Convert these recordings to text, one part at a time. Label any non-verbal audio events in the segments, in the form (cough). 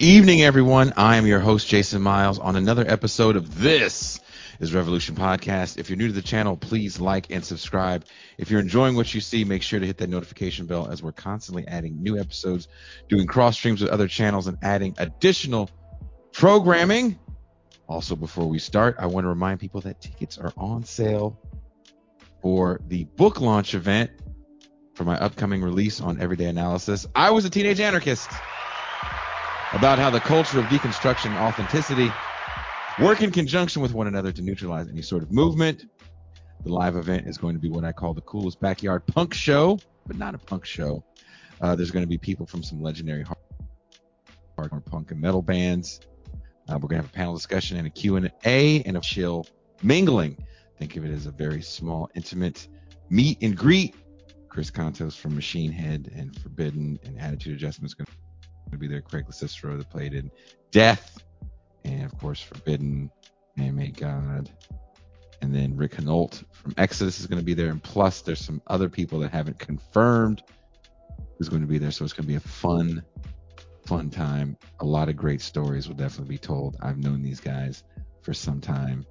Evening, everyone. I am your host, Jason Myles, on another episode of This is Revolution Podcast. If you're new to the channel, please like and subscribe. If you're enjoying what you see, make sure to hit that notification bell as we're constantly adding new episodes, doing cross streams with other channels, and adding additional programming. Also, before we start, I want to remind people that tickets are on sale for the book launch event for my upcoming release on Everyday Analysis. I was a teenage anarchist about how the culture of deconstruction authenticity work in conjunction with one another to neutralize any sort of movement. The live event is going to be what I call the coolest backyard punk show, but not a punk show. Uh, there's going to be people from some legendary hardcore punk and metal bands. Uh, we're going to have a panel discussion and a Q&A and a chill mingling. Think of it as a very small, intimate meet and greet. Chris Kontos from Machine Head and Forbidden and Attitude Adjustment is going to be there. Craig Locicero that played in Death and of course Forbidden, and May God, and then Rick Hunolt from Exodus is going to be there, and plus there's some other people that haven't confirmed who's going to be there, so it's going to be a fun, fun time. A lot of great stories will definitely be told. I've known these guys for some time.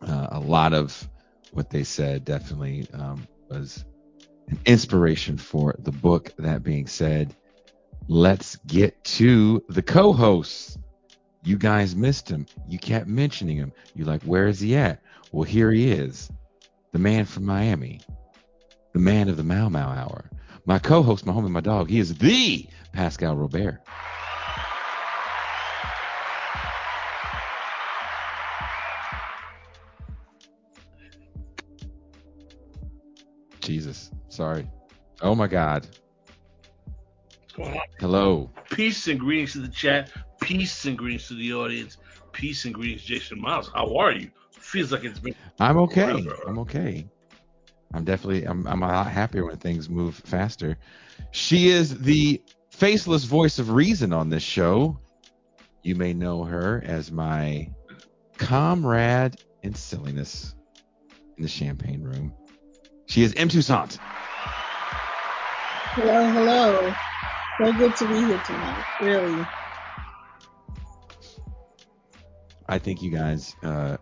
Uh, a lot of what they said definitely um, was an inspiration for the book. That being said, let's get to the co-hosts. You guys missed him. You kept mentioning him. You're like, where is he at? Well, here he is. The man from Miami. The man of the Mau Mau Hour. My co-host, my homie, my dog. He is the Pascal Robert. Jesus. Sorry. Oh my God. What's going on? Hello. Peace and greetings to the chat. Peace and greetings to the audience. Peace and greetings, Jason Myles. How are you? Feels like it's been. I'm okay. Forever. I'm okay. I'm definitely I'm I'm a lot happier when things move faster. She is the faceless voice of reason on this show. You may know her as my comrade in silliness in the champagne room. She is M. Toussaint. Hello, hello. So good to be here tonight. Really. I think you guys uh,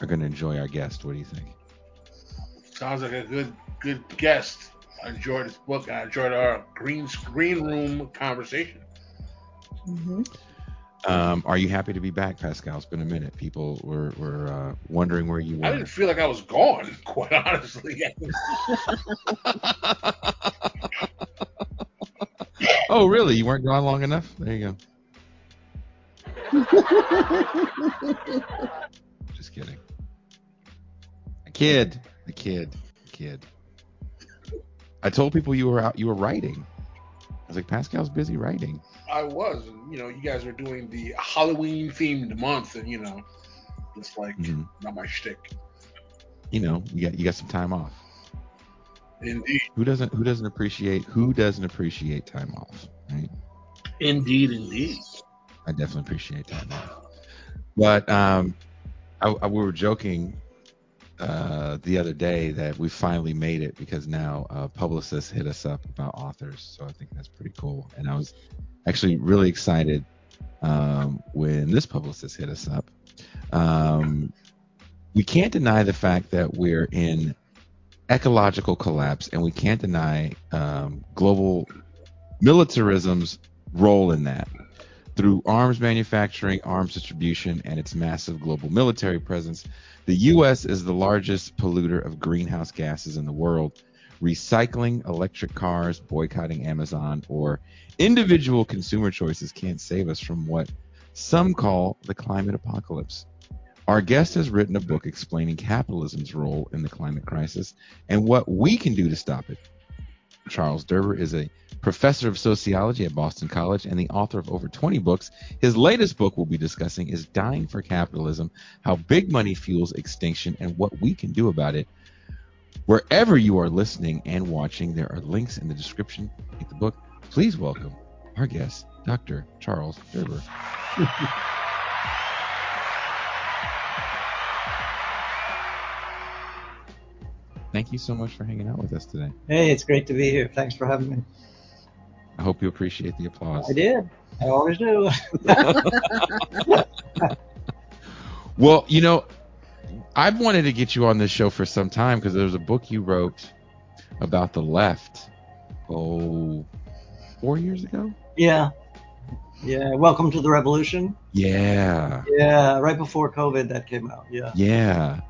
are going to enjoy our guest. What do you think? Sounds like a good good guest. I enjoyed this book. I enjoyed our green green room conversation. hmm Um, are you happy to be back, Pascal? It's been a minute. People were were uh, wondering where you were. I didn't feel like I was gone, (laughs) quite honestly. (laughs) oh, really? You weren't gone long enough? There you go. (laughs) Just kidding. A kid. A kid. A kid. I told people you were out. You were writing. I was like, Pascal's busy writing. I was, and you know, you guys are doing the Halloween themed month, and you know, it's like Mhm. not my shtick. You know, you got you got some time off. Indeed, Who doesn't? Who doesn't appreciate? Who doesn't appreciate time off? Right. indeed, indeed. I definitely appreciate time off. But um, I, I, we were joking uh, the other day that we finally made it because now uh, publicists hit us up about authors. So I think that's pretty cool. And I was actually really excited um, when this publicist hit us up. Um, we can't deny the fact that we're in ecological collapse, and we can't deny um, global militarism's role in that through arms manufacturing, arms distribution, and its massive global military presence, the U.S. is the largest polluter of greenhouse gases in the world. Recycling electric cars, boycotting Amazon, or individual consumer choices can't save us from what some call the climate apocalypse. Our guest has written a book explaining capitalism's role in the climate crisis and what we can do to stop it. Charles Derber is a professor of sociology at Boston College and the author of over 20 books. His latest book we'll be discussing is Dying for Capitalism How Big Money Fuels Extinction and What We Can Do About It. Wherever you are listening and watching, there are links in the description of the book. Please welcome our guest, Dr. Charles Derber. (laughs) Thank you so much for hanging out with us today. Hey, it's great to be here. Thanks for having me. I hope you appreciate the applause. I did. I always do. (laughs) (laughs) well, you know, I've wanted to get you on this show for some time because there's a book you wrote about the left. Oh, four years ago. Yeah. Yeah. Welcome to the revolution. Yeah. Yeah. Right before COVID, that came out. Yeah. Yeah.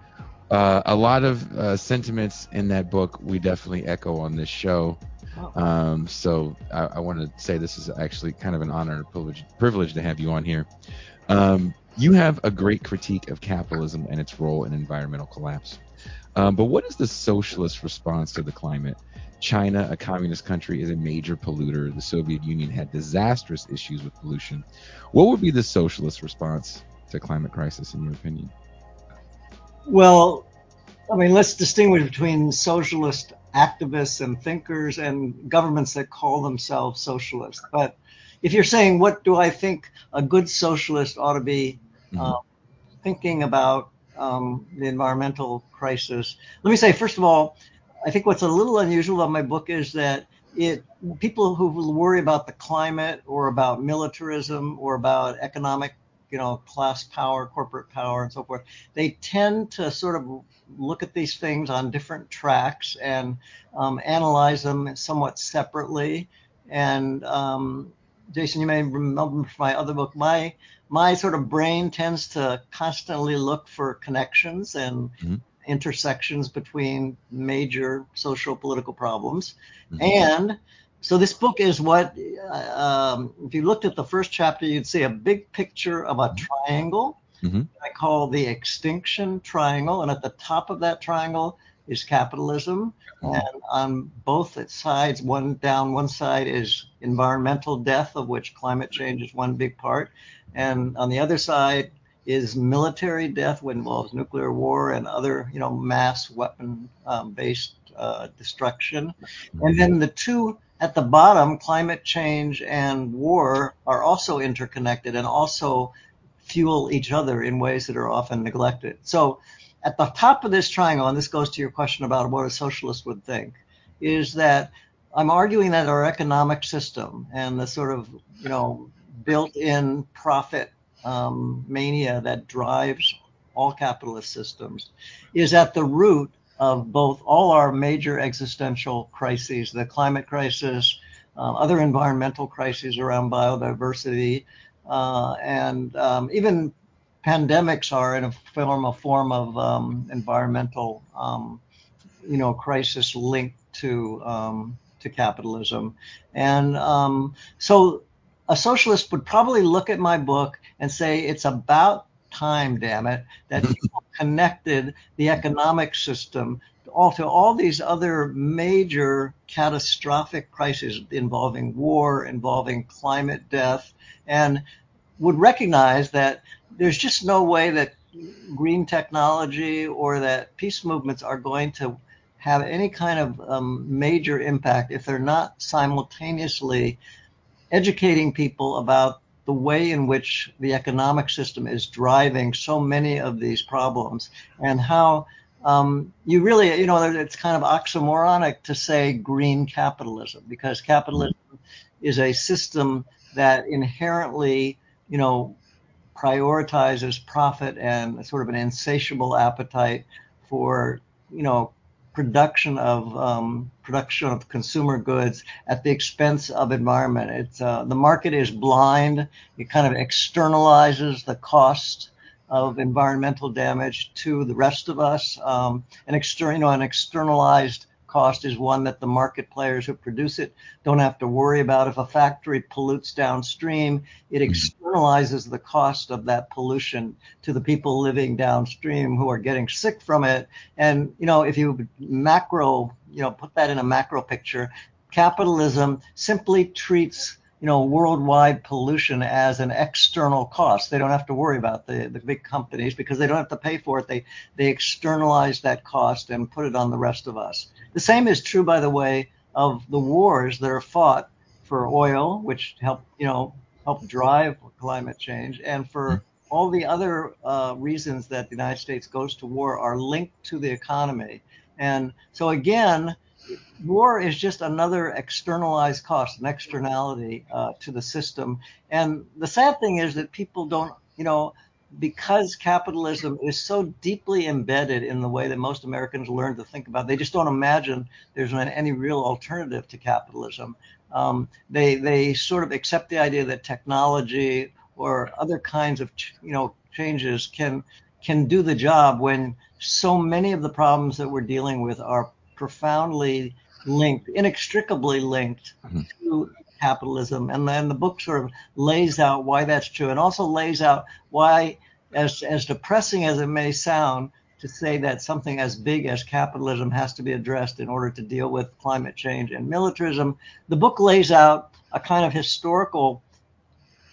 Uh, a lot of uh, sentiments in that book we definitely echo on this show. Um, so I, I want to say this is actually kind of an honor and privilege, privilege to have you on here. Um, you have a great critique of capitalism and its role in environmental collapse. Um, but what is the socialist response to the climate? China, a communist country, is a major polluter. The Soviet Union had disastrous issues with pollution. What would be the socialist response to climate crisis, in your opinion? Well, I mean, let's distinguish between socialist activists and thinkers and governments that call themselves socialist. But if you're saying, what do I think a good socialist ought to be mm-hmm. uh, thinking about um, the environmental crisis? Let me say, first of all, I think what's a little unusual about my book is that it people who worry about the climate or about militarism or about economic you know class power corporate power and so forth they tend to sort of look at these things on different tracks and um, analyze them somewhat separately and um, jason you may remember from my other book my my sort of brain tends to constantly look for connections and mm-hmm intersections between major social political problems. Mm-hmm. And so this book is what, um, if you looked at the first chapter, you'd see a big picture of a mm-hmm. triangle. Mm-hmm. I call the extinction triangle. And at the top of that triangle is capitalism. Mm-hmm. And on both its sides, one down one side is environmental death, of which climate change is one big part. And on the other side is military death, what involves nuclear war and other, you know, mass weapon um, based uh, destruction. And then the two at the bottom, climate change and war, are also interconnected and also fuel each other in ways that are often neglected. So at the top of this triangle, and this goes to your question about what a socialist would think, is that I'm arguing that our economic system and the sort of, you know, built-in profit um, mania that drives all capitalist systems is at the root of both all our major existential crises the climate crisis, uh, other environmental crises around biodiversity, uh, and um, even pandemics are in a form, a form of um, environmental um, you know, crisis linked to um, to capitalism. And um, so a socialist would probably look at my book and say it's about time, damn it, that connected the economic system all to all these other major catastrophic crises involving war, involving climate death, and would recognize that there's just no way that green technology or that peace movements are going to have any kind of um, major impact if they're not simultaneously educating people about the way in which the economic system is driving so many of these problems and how um, you really, you know, it's kind of oxymoronic to say green capitalism because capitalism is a system that inherently, you know, prioritizes profit and sort of an insatiable appetite for, you know, production of um, production of consumer goods at the expense of environment. It's uh, the market is blind. It kind of externalizes the cost of environmental damage to the rest of us. Um, an external, you know, an externalized cost is one that the market players who produce it don't have to worry about. If a factory pollutes downstream, it mm-hmm. externalizes the cost of that pollution to the people living downstream who are getting sick from it. And, you know, if you macro, you know, put that in a macro picture, capitalism simply treats you know, worldwide pollution as an external cost. They don't have to worry about the, the big companies because they don't have to pay for it. They they externalize that cost and put it on the rest of us. The same is true, by the way, of the wars that are fought for oil, which help you know help drive climate change, and for all the other uh, reasons that the United States goes to war are linked to the economy. And so again, war is just another externalized cost, an externality uh, to the system. And the sad thing is that people don't, you know, because capitalism is so deeply embedded in the way that most Americans learn to think about, they just don't imagine there's any real alternative to capitalism. Um, they they sort of accept the idea that technology or other kinds of you know changes can can do the job when so many of the problems that we're dealing with are profoundly linked, inextricably linked mm-hmm. to capitalism. And then the book sort of lays out why that's true and also lays out why, as, as depressing as it may sound, to say that something as big as capitalism has to be addressed in order to deal with climate change and militarism. The book lays out a kind of historical,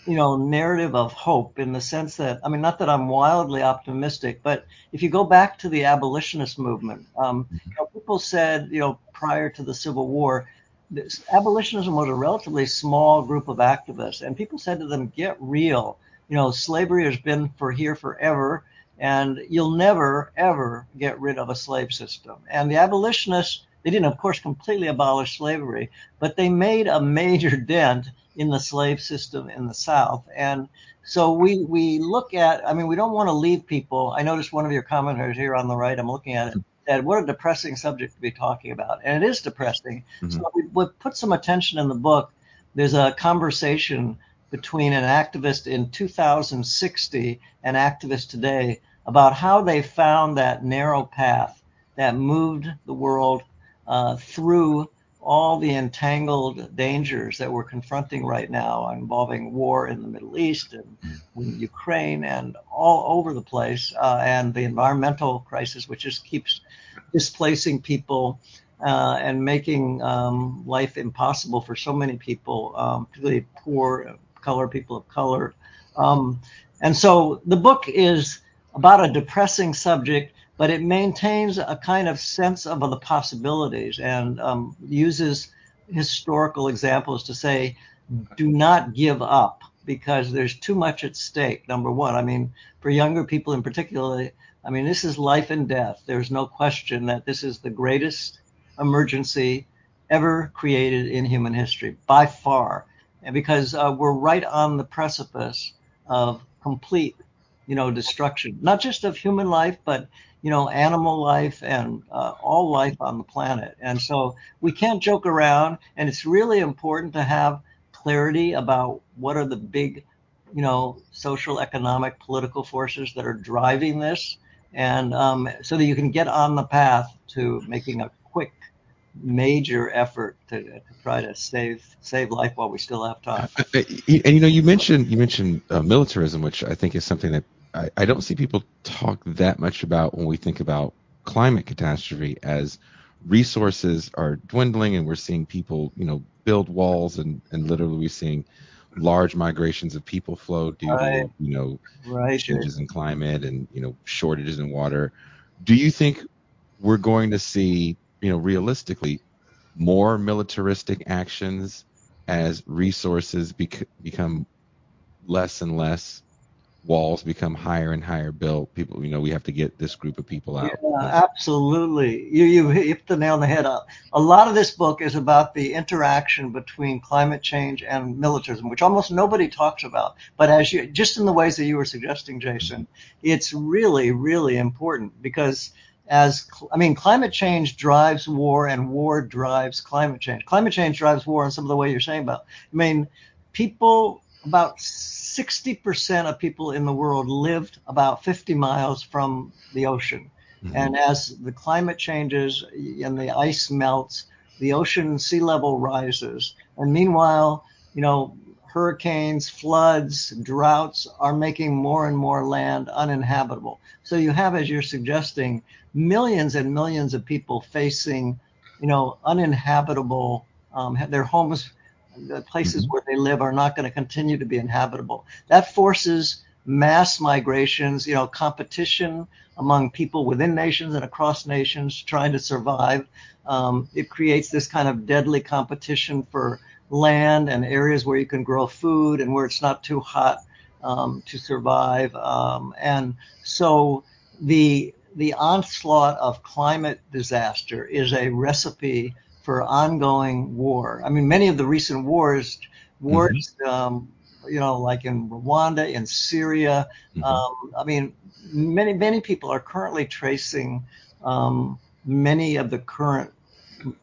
you know, narrative of hope in the sense that, I mean, not that I'm wildly optimistic, but if you go back to the abolitionist movement, um, you know, people said, you know, prior to the Civil War, this, abolitionism was a relatively small group of activists, and people said to them, "Get real." You know, slavery has been for here forever, and you'll never ever get rid of a slave system. And the abolitionists, they didn't, of course, completely abolish slavery, but they made a major dent in the slave system in the South. And so we we look at. I mean, we don't want to leave people. I noticed one of your commenters here on the right. I'm looking at it said, what a depressing subject to be talking about. And it is depressing. Mm-hmm. So we, we put some attention in the book. There's a conversation between an activist in 2060 and activist today about how they found that narrow path that moved the world through all the entangled dangers that we're confronting right now involving war in the Middle East and mm. Ukraine and all over the place, uh, and the environmental crisis, which just keeps displacing people uh, and making um, life impossible for so many people, um, particularly poor, color people of color. Um, and so the book is about a depressing subject but it maintains a kind of sense of the possibilities and um, uses historical examples to say, do not give up because there's too much at stake. Number one, I mean, for younger people in particular, I mean, this is life and death. There's no question that this is the greatest emergency ever created in human history by far. And because uh, we're right on the precipice of complete, you know, destruction, not just of human life, but you know, animal life and uh, all life on the planet. And so we can't joke around, and it's really important to have clarity about what are the big, you know, social, economic, political forces that are driving this, and um, so that you can get on the path to making a quick, major effort to, to try to save save life while we still have time. And you know, you mentioned you mentioned uh, militarism, which I think is something that I, I don't see people talk that much about when we think about climate catastrophe as resources are dwindling and we're seeing people, you know, build walls and, and literally we're seeing large migrations of people flow due right. to, you know, right. changes in climate and, you know, shortages in water. Do you think we're going to see, you know, realistically more militaristic actions as resources bec- become less and less walls become higher and higher built, people, you know, we have to get this group of people out. Yeah, absolutely. You you hit the nail on the head. Uh, a lot of this book is about the interaction between climate change and militarism, which almost nobody talks about. But as you just in the ways that you were suggesting, Jason, it's really really important because as I mean, climate change drives war, and war drives climate change. Climate change drives war, in some of the way you're saying about. I mean, people about 60% of people in the world lived about 50 miles from the ocean. Mm-hmm. And as the climate changes and the ice melts, the ocean sea level rises. And meanwhile, you know, hurricanes, floods, droughts are making more and more land uninhabitable. So you have, as you're suggesting, millions and millions of people facing, you know, uninhabitable, um, their homes the places mm-hmm. where they live are not going to continue to be inhabitable. That forces mass migrations, you know, competition among people within nations and across nations trying to survive. Um, it creates this kind of deadly competition for land and areas where you can grow food and where it's not too hot um, to survive. Um, and so the the onslaught of climate disaster is a recipe for ongoing war. I mean, many of the recent wars, wars, um, you know, like in Rwanda, in Syria. Mhm. Um, I mean, many many people are currently tracing um, many of the current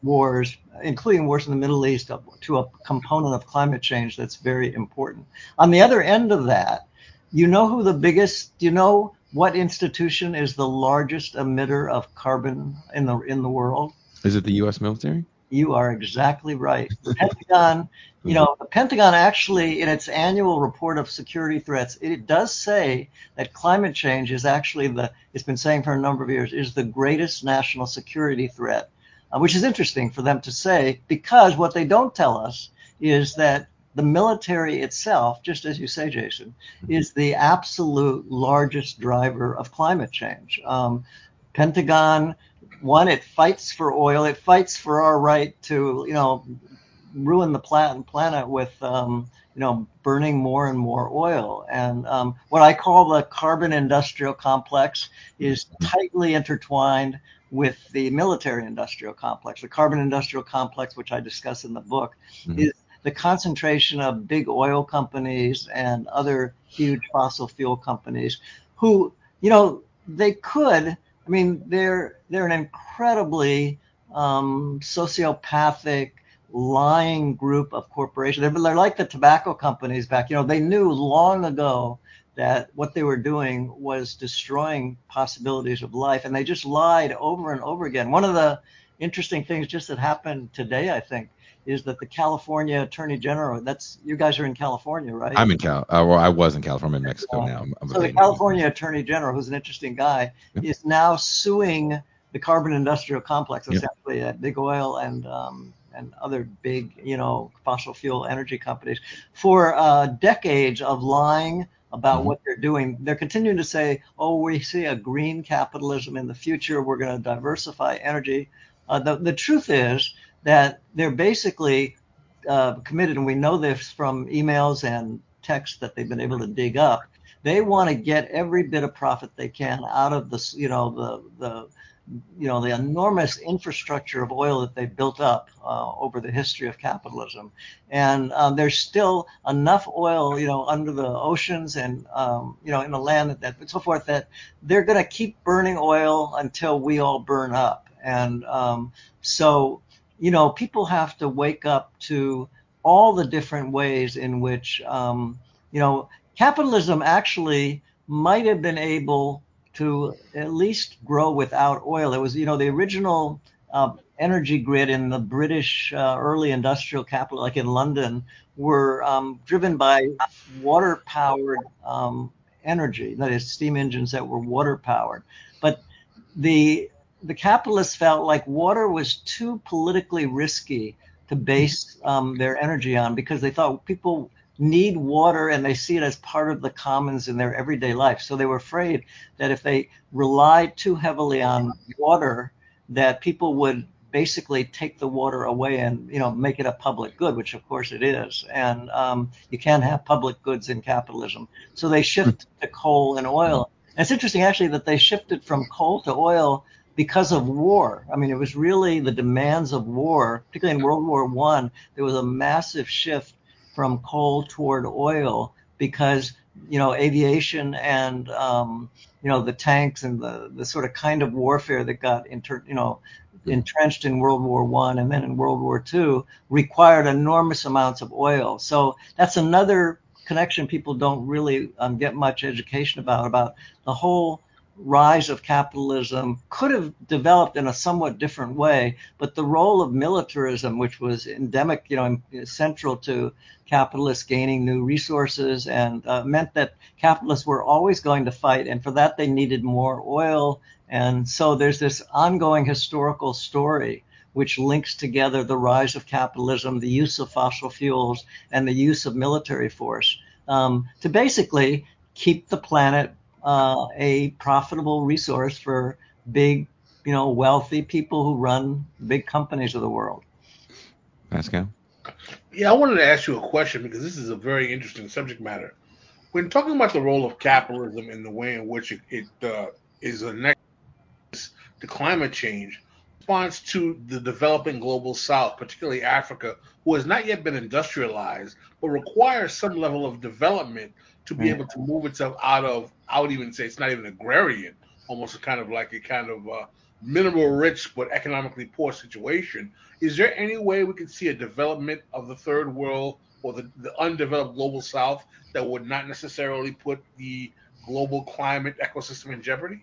wars, including wars in the Middle East, to a component of climate change that's very important. On the other end of that, you know who the biggest, you know what institution is the largest emitter of carbon in the in the world? Is it the U.S. military? You are exactly right. The Pentagon, you know, the Pentagon actually, in its annual report of security threats, it does say that climate change is actually the, it's been saying for a number of years, is the greatest national security threat, uh, which is interesting for them to say because what they don't tell us is that the military itself, just as you say, Jason, is the absolute largest driver of climate change. Um, Pentagon, one, it fights for oil. It fights for our right to, you know, ruin the planet, planet with, um, you know, burning more and more oil. And um, what I call the carbon industrial complex is tightly intertwined with the military industrial complex. The carbon industrial complex, which I discuss in the book, Mhm. is the concentration of big oil companies and other huge fossil fuel companies who, you know, they could I mean, they're they're an incredibly um, sociopathic, lying group of corporations. They're, they're like the tobacco companies back. You know, they knew long ago that what they were doing was destroying possibilities of life, and they just lied over and over again. One of the interesting things just that happened today, I think, is that the California Attorney General. That's you guys are in California, right? I'm in Cal. Uh, well, I was in California, I'm in Mexico Yeah. now. I'm, I'm So the. California Attorney General, who's an interesting guy, Yep. is now suing the carbon industrial complex, essentially uh, big oil and um, and other big, you know, fossil fuel energy companies for uh, decades of lying about Mhm. what they're doing. They're continuing to say, "Oh, we see a green capitalism in the future. We're going to diversify energy." Uh, the the truth is that they're basically uh, committed, and we know this from emails and texts that they've been able to dig up. They want to get every bit of profit they can out of the, you know, the the you know the enormous infrastructure of oil that they've built up uh, over the history of capitalism, and um, there's still enough oil, you know, under the oceans and um, you know in the land that, that so forth that they're going to keep burning oil until we all burn up, and um, so you know people have to wake up to all the different ways in which um, you know capitalism actually might have been able to at least grow without oil. It was, you know, the original uh, energy grid in the British uh, early industrial capital, like in London, were um, driven by water powered um, energy, that is, steam engines that were water powered. But the the capitalists felt like water was too politically risky to base um, their energy on because they thought people need water and they see it as part of the commons in their everyday life. So they were afraid that if they relied too heavily on water, that people would basically take the water away and you know make it a public good, which of course it is. And um, you can't have public goods in capitalism. So they shift to coal and oil. And it's interesting actually that they shifted from coal to oil because of war. I mean, it was really the demands of war, particularly in World War One. There was a massive shift from coal toward oil because you know aviation and um, you know the tanks and the the sort of kind of warfare that got inter, you know entrenched in World War One and then in World War Two required enormous amounts of oil. So that's another connection people don't really um, get much education about about the whole rise of capitalism could have developed in a somewhat different way, but the role of militarism, which was endemic, you know, central to capitalists gaining new resources, and uh, meant that capitalists were always going to fight, and for that they needed more oil. And so there's this ongoing historical story which links together the rise of capitalism, the use of fossil fuels, and the use of military force um, to basically keep the planet uh, a profitable resource for big, you know, wealthy people who run big companies of the world. Pascal. Yeah, I wanted to ask you a question because this is a very interesting subject matter. When talking about the role of capitalism and the way in which it, it uh, is a next to climate change, response to the developing global south, particularly Africa, who has not yet been industrialized, but requires some level of development to be able to move itself out of, I would even say it's not even agrarian, almost a kind of like a kind of uh, minimal rich but economically poor situation. Is there any way we could see a development of the third world or the, the undeveloped global south that would not necessarily put the global climate ecosystem in jeopardy?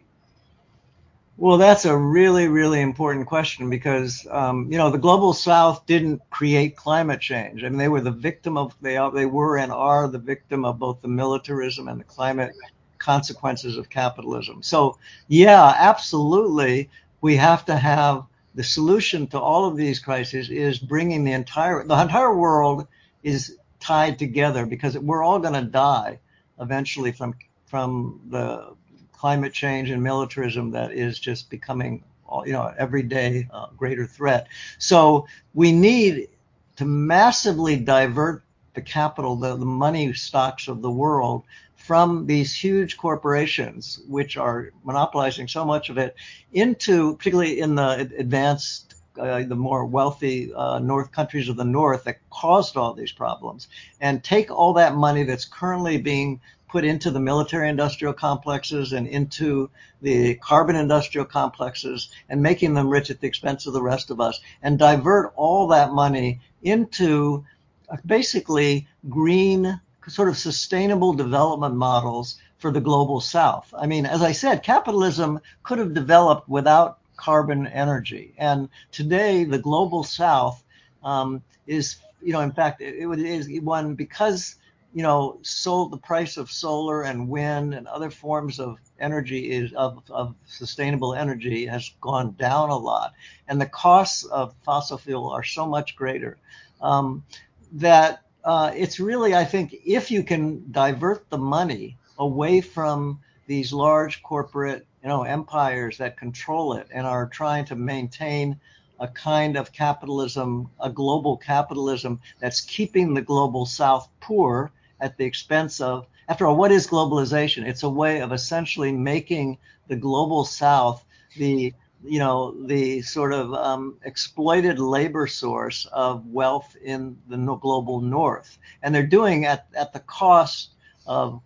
Well, that's a really, really important question because um, you know the global South didn't create climate change. I mean, they were the victim of they are, they were and are the victim of both the militarism and the climate consequences of capitalism. So, yeah, absolutely, we have to have the solution to all of these crises is bringing the entire the entire world is tied together because we're all going to die eventually from from the climate change and militarism that is just becoming you know every day uh, greater threat. So we need to massively divert the capital, the, the money stocks of the world from these huge corporations, which are monopolizing so much of it, into particularly in the advanced, uh, the more wealthy uh, North countries of the North that caused all these problems, and take all that money that's currently being put into the military industrial complexes and into the carbon industrial complexes and making them rich at the expense of the rest of us and divert all that money into uh, basically green sort of sustainable development models for the global south. I mean, as I said, capitalism could have developed without carbon energy. And today, the global south um, is, you know, in fact, it, it is one because you know, so the price of solar and wind and other forms of energy is of, of sustainable energy has gone down a lot, and the costs of fossil fuel are so much greater um, that uh, it's really, I think, if you can divert the money away from these large corporate, you know, empires that control it and are trying to maintain a kind of capitalism, a global capitalism that's keeping the global South poor at the expense of, after all, what is globalization? It's a way of essentially making the global South the you know the sort of um, exploited labor source of wealth in the global north and they're doing at, at the cost of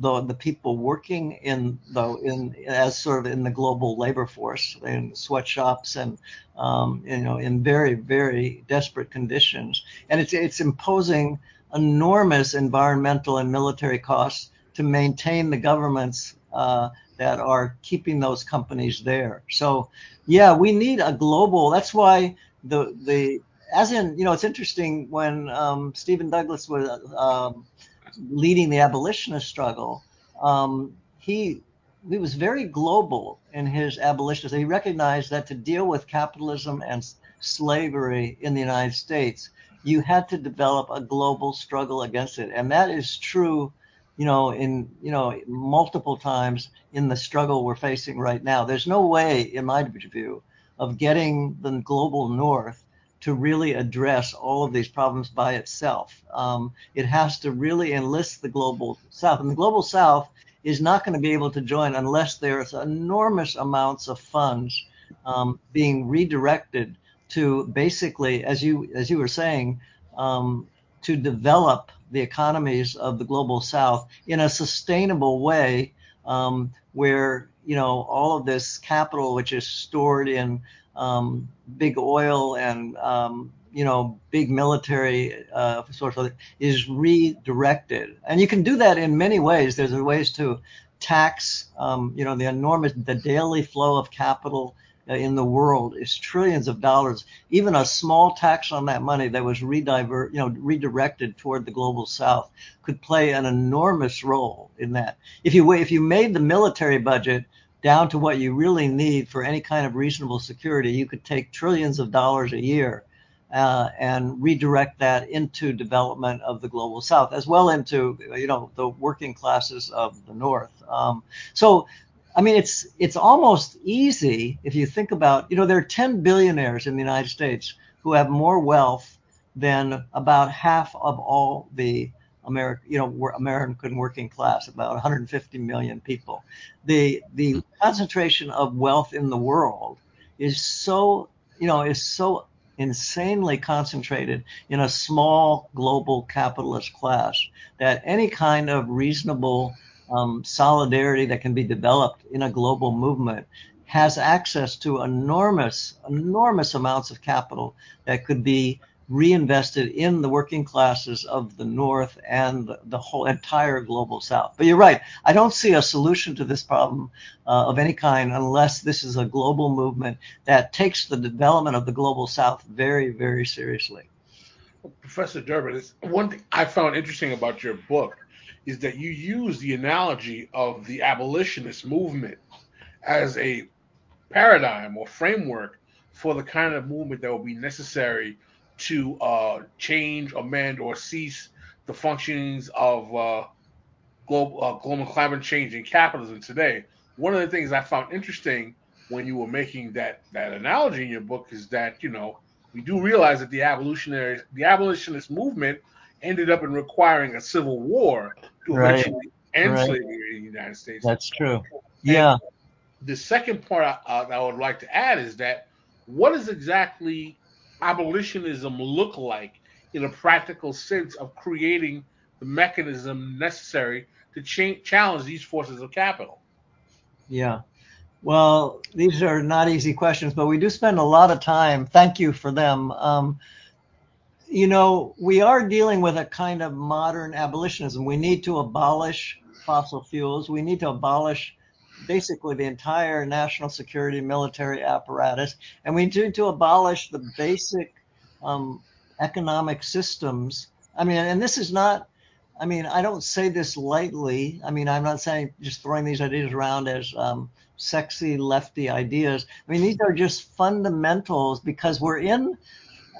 the the people working in the in as sort of in the global labor force in sweatshops and um, you know in very very desperate conditions and it's it's imposing enormous environmental and military costs to maintain the governments uh, that are keeping those companies there. So, yeah, we need a global. That's why the the as in you know it's interesting when um, Stephen Douglas was um, leading the abolitionist struggle. Um, he he was very global in his abolitionist. He recognized that to deal with capitalism and slavery in the United States, you had to develop a global struggle against it. And that is true, you know, in, you know, multiple times in the struggle we're facing right now. There's no way, in my view, of getting the global north to really address all of these problems by itself. Um, it has to really enlist the global south. And the global south is not going to be able to join unless there's enormous amounts of funds um, being redirected to basically, as you as you were saying, um, to develop the economies of the global south in a sustainable way, um, where you know all of this capital, which is stored in um, big oil and um, you know big military uh, sort of is redirected, and you can do that in many ways. There's ways to tax, um, you know, the enormous the daily flow of capital in the world is trillions of dollars. Even a small tax on that money that was redivert, you know, redirected toward the global south could play an enormous role in that. If you if you made the military budget down to what you really need for any kind of reasonable security, you could take trillions of dollars a year uh, and redirect that into development of the global south as well into you know the working classes of the north um, so I mean, it's it's almost easy if you think about, you know, there are 10 billionaires in the United States who have more wealth than about half of all the American, you know, American working class, about 150 million people. The the concentration of wealth in the world is so, you know, is so insanely concentrated in a small global capitalist class that any kind of reasonable um, solidarity that can be developed in a global movement has access to enormous, enormous amounts of capital that could be reinvested in the working classes of the North and the whole entire global South. But you're right. I don't see a solution to this problem uh, of any kind unless this is a global movement that takes the development of the global South very, very seriously. Professor Derber, one thing I found interesting about your book is that you use the analogy of the abolitionist movement as a paradigm or framework for the kind of movement that will be necessary to uh, change, amend, or cease the functionings of uh, global, uh, global climate change and capitalism today. One of the things I found interesting when you were making that that analogy in your book is that you know we do realize that the evolutionary the abolitionist movement ended up in requiring a civil war right. end right. slavery in the United States. That's true. And yeah. The second part that I would like to add is that what is exactly abolitionism look like in a practical sense of creating the mechanism necessary to cha- challenge these forces of capital? Yeah. Well, these are not easy questions, but we do spend a lot of time. Thank you for them. Um, you know, we are dealing with a kind of modern abolitionism. We need to abolish fossil fuels. We need to abolish basically the entire national security military apparatus, and we need to abolish the basic um, economic systems. I mean, and this is not. I mean, I don't say this lightly. I mean, I'm not saying just throwing these ideas around as um, sexy lefty ideas. I mean, these are just fundamentals because we're in.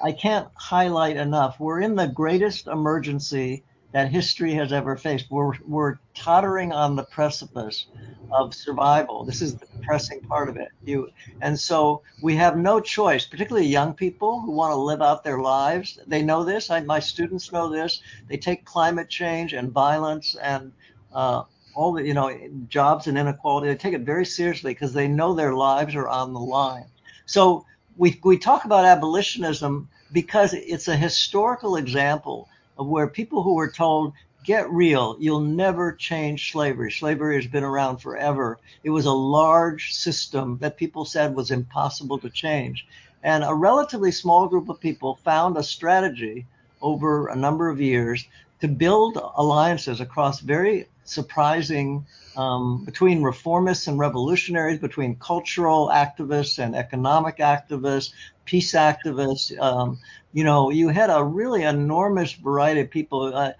I can't highlight enough. We're in the greatest emergency that history has ever faced. We're, we're tottering on the precipice of survival. This is the depressing part of it. You, and so we have no choice, particularly young people who want to live out their lives. They know this. I, my students know this. They take climate change and violence and uh, all the, you know, jobs and inequality. They take it very seriously because they know their lives are on the line. So we, we talk about abolitionism because it's a historical example of where people who were told, get real, you'll never change slavery. Slavery has been around forever. It was a large system that people said was impossible to change. And a relatively small group of people found a strategy over a number of years to build alliances across very surprising um, between reformists and revolutionaries, between cultural activists and economic activists, peace activists. Um, you know, you had a really enormous variety of people. Uh,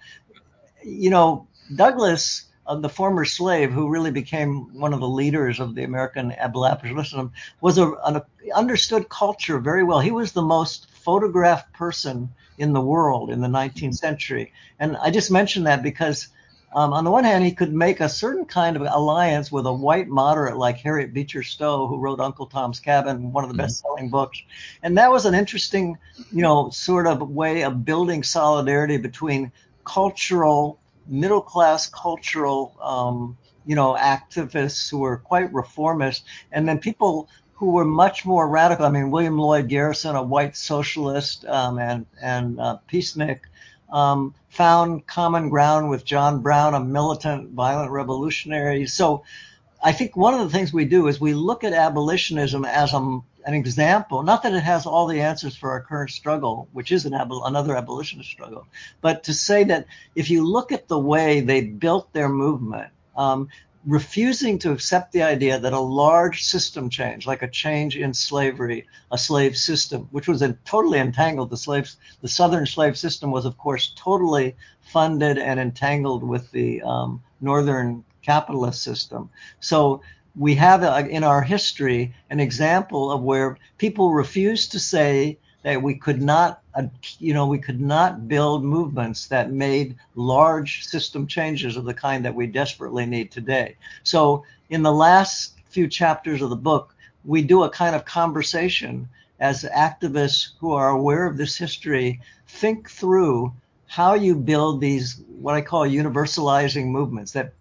you know, Douglass, uh, the former slave who really became one of the leaders of the American abolitionism, was a, an understood culture very well. He was the most photographed person in the world in the 19th century. And I just mentioned that because um, on the one hand, he could make a certain kind of alliance with a white moderate like Harriet Beecher Stowe, who wrote Uncle Tom's Cabin, one of the mm-hmm. best-selling books, and that was an interesting, you know, sort of way of building solidarity between cultural, middle-class cultural, um, you know, activists who were quite reformist, and then people who were much more radical. I mean, William Lloyd Garrison, a white socialist, um, and and uh, peacenik um, found common ground with John Brown, a militant, violent revolutionary. So I think one of the things we do is we look at abolitionism as a, an example, not that it has all the answers for our current struggle, which is an abol- another abolitionist struggle, but to say that if you look at the way they built their movement, um, refusing to accept the idea that a large system change, like a change in slavery, a slave system, which was totally entangled. The slaves, the Southern slave system was, of course, totally funded and entangled with the um, Northern capitalist system. So we have a, in our history an example of where people refuse to say that we could not, uh, you know, we could not build movements that made large system changes of the kind that we desperately need today. So in the last few chapters of the book, we do a kind of conversation as activists who are aware of this history think through how you build these what I call universalizing movements that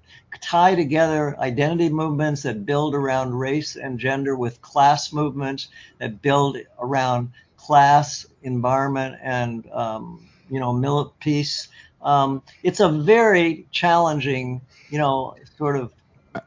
tie together identity movements that build around race and gender with class movements that build around class, environment, and um, you know, peace. Um, it's a very challenging, you know, sort of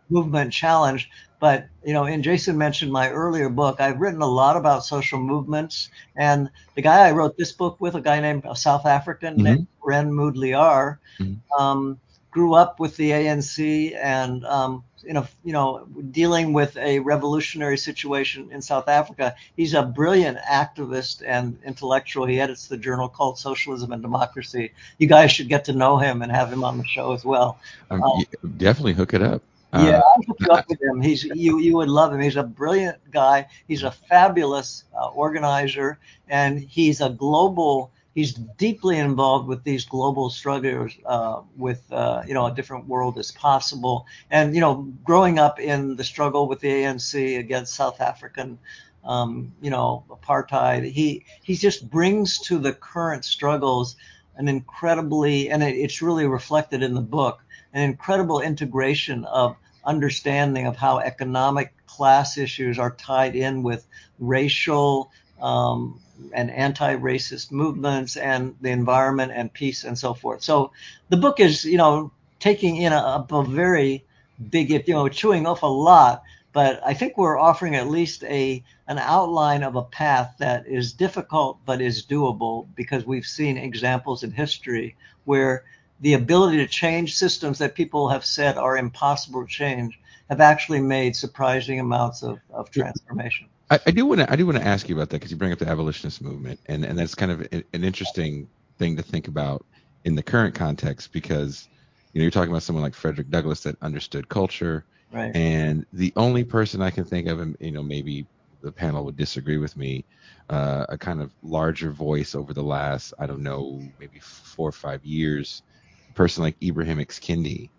movement challenge. But you know, and Jason mentioned my earlier book. I've written a lot about social movements, and the guy I wrote this book with, a guy named a South African mm-hmm. named Ren Moodliar, mm-hmm. um, grew up with the ANC and um, you know, you know, dealing with a revolutionary situation in South Africa. He's a brilliant activist and intellectual. He edits the journal called Socialism and Democracy. You guys should get to know him and have him on the show as well. Um, um, definitely hook it up. Yeah, uh, I'll hook you up (laughs) with him. He's you you would love him. He's a brilliant guy. He's a fabulous uh, organizer, and he's a global he's deeply involved with these global struggles uh, with uh, you know a different world as possible. And you know growing up in the struggle with the ANC against South African um, you know apartheid he he just brings to the current struggles an incredibly and it, it's really reflected in the book an incredible integration of understanding of how economic class issues are tied in with racial um, and anti-racist movements and the environment and peace and so forth. So the book is, you know, taking in a, a very big, you know, chewing off a lot, but I think we're offering at least a an outline of a path that is difficult but is doable because we've seen examples in history where the ability to change systems that people have said are impossible to change have actually made surprising amounts of, of transformation. I, I do want to I do want to ask you about that because you bring up the abolitionist movement, and and that's kind of an, interesting thing to think about in the current context because you know you're talking about someone like Frederick Douglass that understood culture, right. and the only person I can think of, and you know maybe the panel would disagree with me, uh, a kind of larger voice over the last I don't know maybe four or five years, a person like Ibram X Kendi,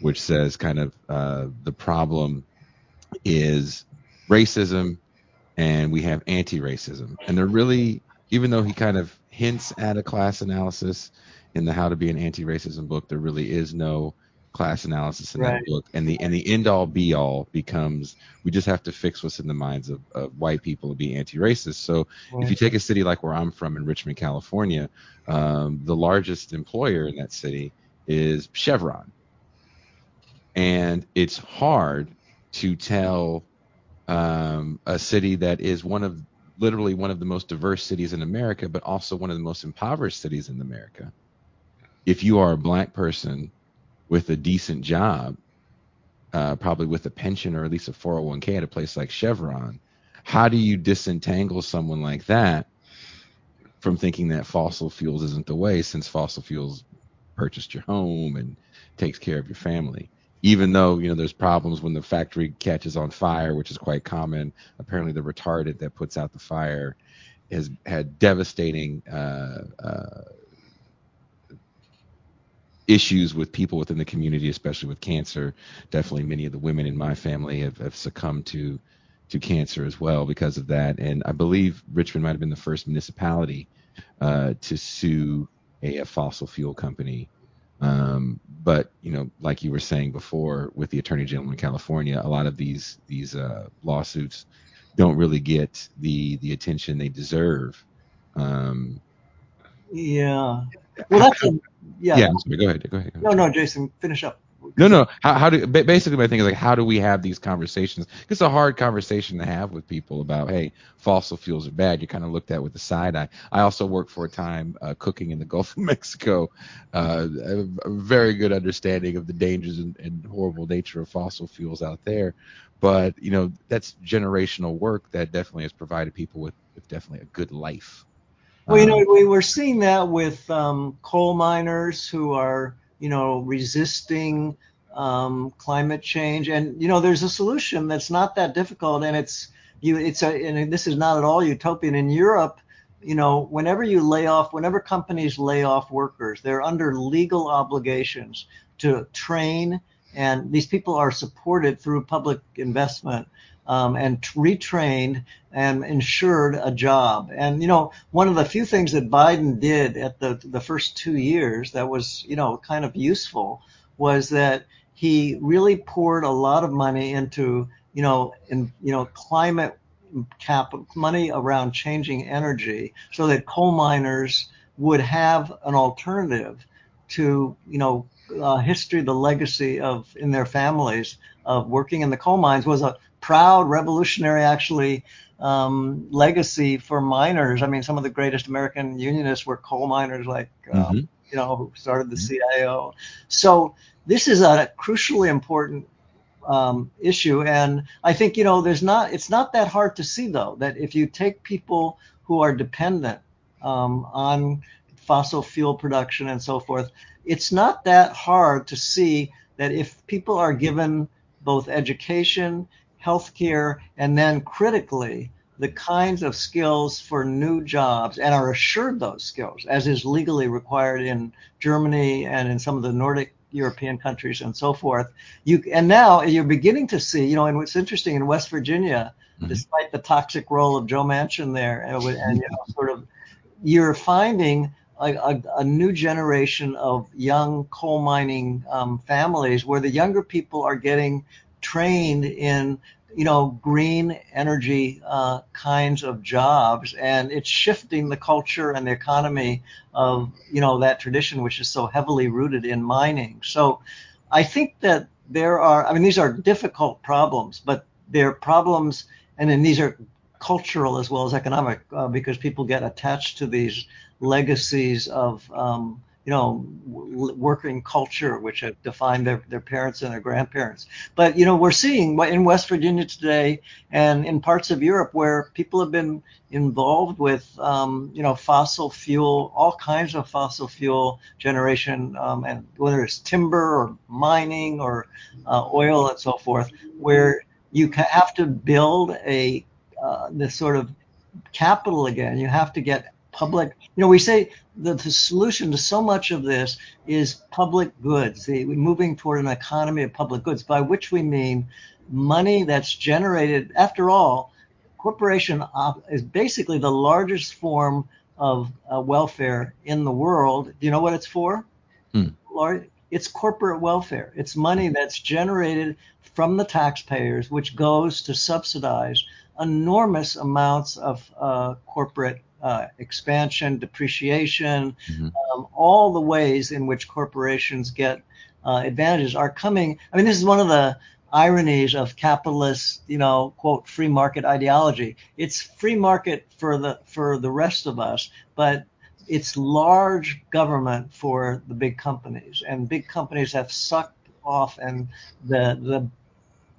which says kind of uh, the problem is racism and we have anti-racism. And they're really, even though he kind of hints at a class analysis in the How to Be an Anti-Racism book, there really is no class analysis in right. that book. And the and the end all be all becomes we just have to fix what's in the minds of, of white people and be anti-racist. So right. if you take a city like where I'm from in Richmond, California, um, the largest employer in that city is Chevron. And it's hard to tell um, a city that is one of literally one of the most diverse cities in America, but also one of the most impoverished cities in America. If you are a black person with a decent job, uh, probably with a pension or at least a 401k at a place like Chevron, how do you disentangle someone like that from thinking that fossil fuels isn't the way since fossil fuels purchased your home and takes care of your family? Even though you know there's problems when the factory catches on fire, which is quite common. Apparently, the retardant that puts out the fire has had devastating uh, uh, issues with people within the community, especially with cancer. Definitely, many of the women in my family have, have succumbed to to cancer as well because of that. And I believe Richmond might have been the first municipality uh, to sue a, a, fossil fuel company um, but you know, like you were saying before, with the Attorney General in California, a lot of these these uh, lawsuits don't really get the the attention they deserve. Um, yeah. Well, that's a, yeah. Yeah. Sorry, go ahead. Go ahead. Go ahead. No, no, Jason, finish up. No, no. How, how do basically my thing is like how do we have these conversations? It's a hard conversation to have with people about hey, fossil fuels are bad. You're kind of looked at with the side eye. I also worked for a time uh, cooking in the (laughs) Gulf of Mexico. Uh, a very good understanding of the dangers and, and horrible nature of fossil fuels out there. But you know that's generational work that definitely has provided people with, with definitely a good life. Well, you know, um, we were seeing that with um, coal miners who are you know, resisting um, climate change. And you know, there's a solution that's not that difficult, and it's you. It's a and this is not at all utopian. In Europe, you know, whenever you lay off, whenever companies lay off workers, they're under legal obligations to train and these people are supported through public investment um, and retrained and ensured a job. And you know, one of the few things that Biden did at the the first two years that was you know kind of useful was that he really poured a lot of money into you know in you know climate cap money around changing energy so that coal miners would have an alternative to you know uh, history the legacy of in their families of working in the coal mines was a proud revolutionary actually um, legacy for miners. I mean, some of the greatest American unionists were coal miners, like um, mm-hmm. you know, who started the mm-hmm. CIO. So this is a crucially important um, issue, and I think you know, there's not. It's not that hard to see though that if you take people who are dependent um, on fossil fuel production and so forth, it's not that hard to see that if people are given both education healthcare, and then critically, the kinds of skills for new jobs and are assured those skills, as is legally required in Germany and in some of the Nordic European countries and so forth. You and now you're beginning to see, you know, and what's interesting in West Virginia, mm-hmm. despite the toxic role of Joe Manchin there, and, and you know, sort of, you're finding a, a, a, new generation of young coal mining um, families where the younger people are getting trained in you know green energy uh, kinds of jobs and it's shifting the culture and the economy of you know that tradition which is so heavily rooted in mining. So i think that there are i mean these are difficult problems but they're problems and then these are cultural as well as economic uh, because people get attached to these legacies of um, you know, working culture, which have defined their, their parents and their grandparents. But, you know, we're seeing in West Virginia today and in parts of Europe where people have been involved with, um, you know, fossil fuel, all kinds of fossil fuel generation, um, and whether it's timber or mining or uh, oil and so forth, where you have to build a uh, this sort of capital again. You have to get public. You know, we say the, the solution to so much of this is public goods, the, moving toward an economy of public goods, by which we mean money that's generated. After all, corporation is basically the largest form of uh, welfare in the world. Do you know what it's for? Hmm. It's corporate welfare. It's money that's generated from the taxpayers, which goes to subsidize enormous amounts of uh, corporate uh, expansion, depreciation, mm-hmm. um, all the ways in which corporations get uh, advantages are coming. I mean, this is one of the ironies of capitalist, you know, quote, free market ideology. It's free market for the for the rest of us, but it's large government for the big companies, and big companies have sucked off and the the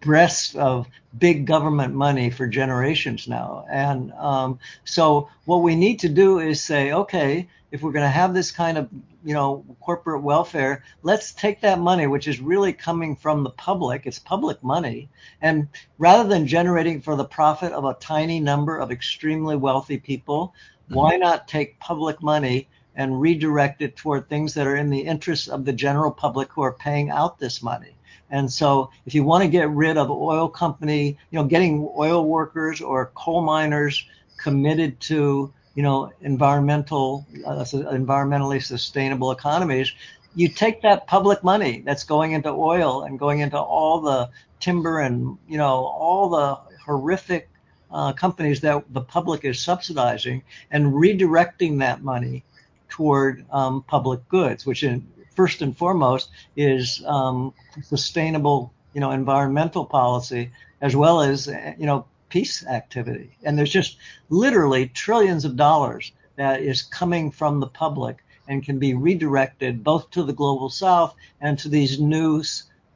breast of big government money for generations now. And um, so what we need to do is say, okay, if we're going to have this kind of you know corporate welfare, let's take that money, which is really coming from the public. It's public money, and rather than generating for the profit of a tiny number of extremely wealthy people, mm-hmm. why not take public money? And redirect it toward things that are in the interest of the general public who are paying out this money. And so if you want to get rid of oil company, you know, getting oil workers or coal miners committed to, you know, environmental, uh, environmentally sustainable economies, you take that public money that's going into oil and going into all the timber and, you know, all the horrific uh, companies that the public is subsidizing and redirecting that money toward um, public goods, which in, first and foremost is um, sustainable, you know, environmental policy as well as you know peace activity. And there's just literally trillions of dollars that is coming from the public and can be redirected both to the global south and to these new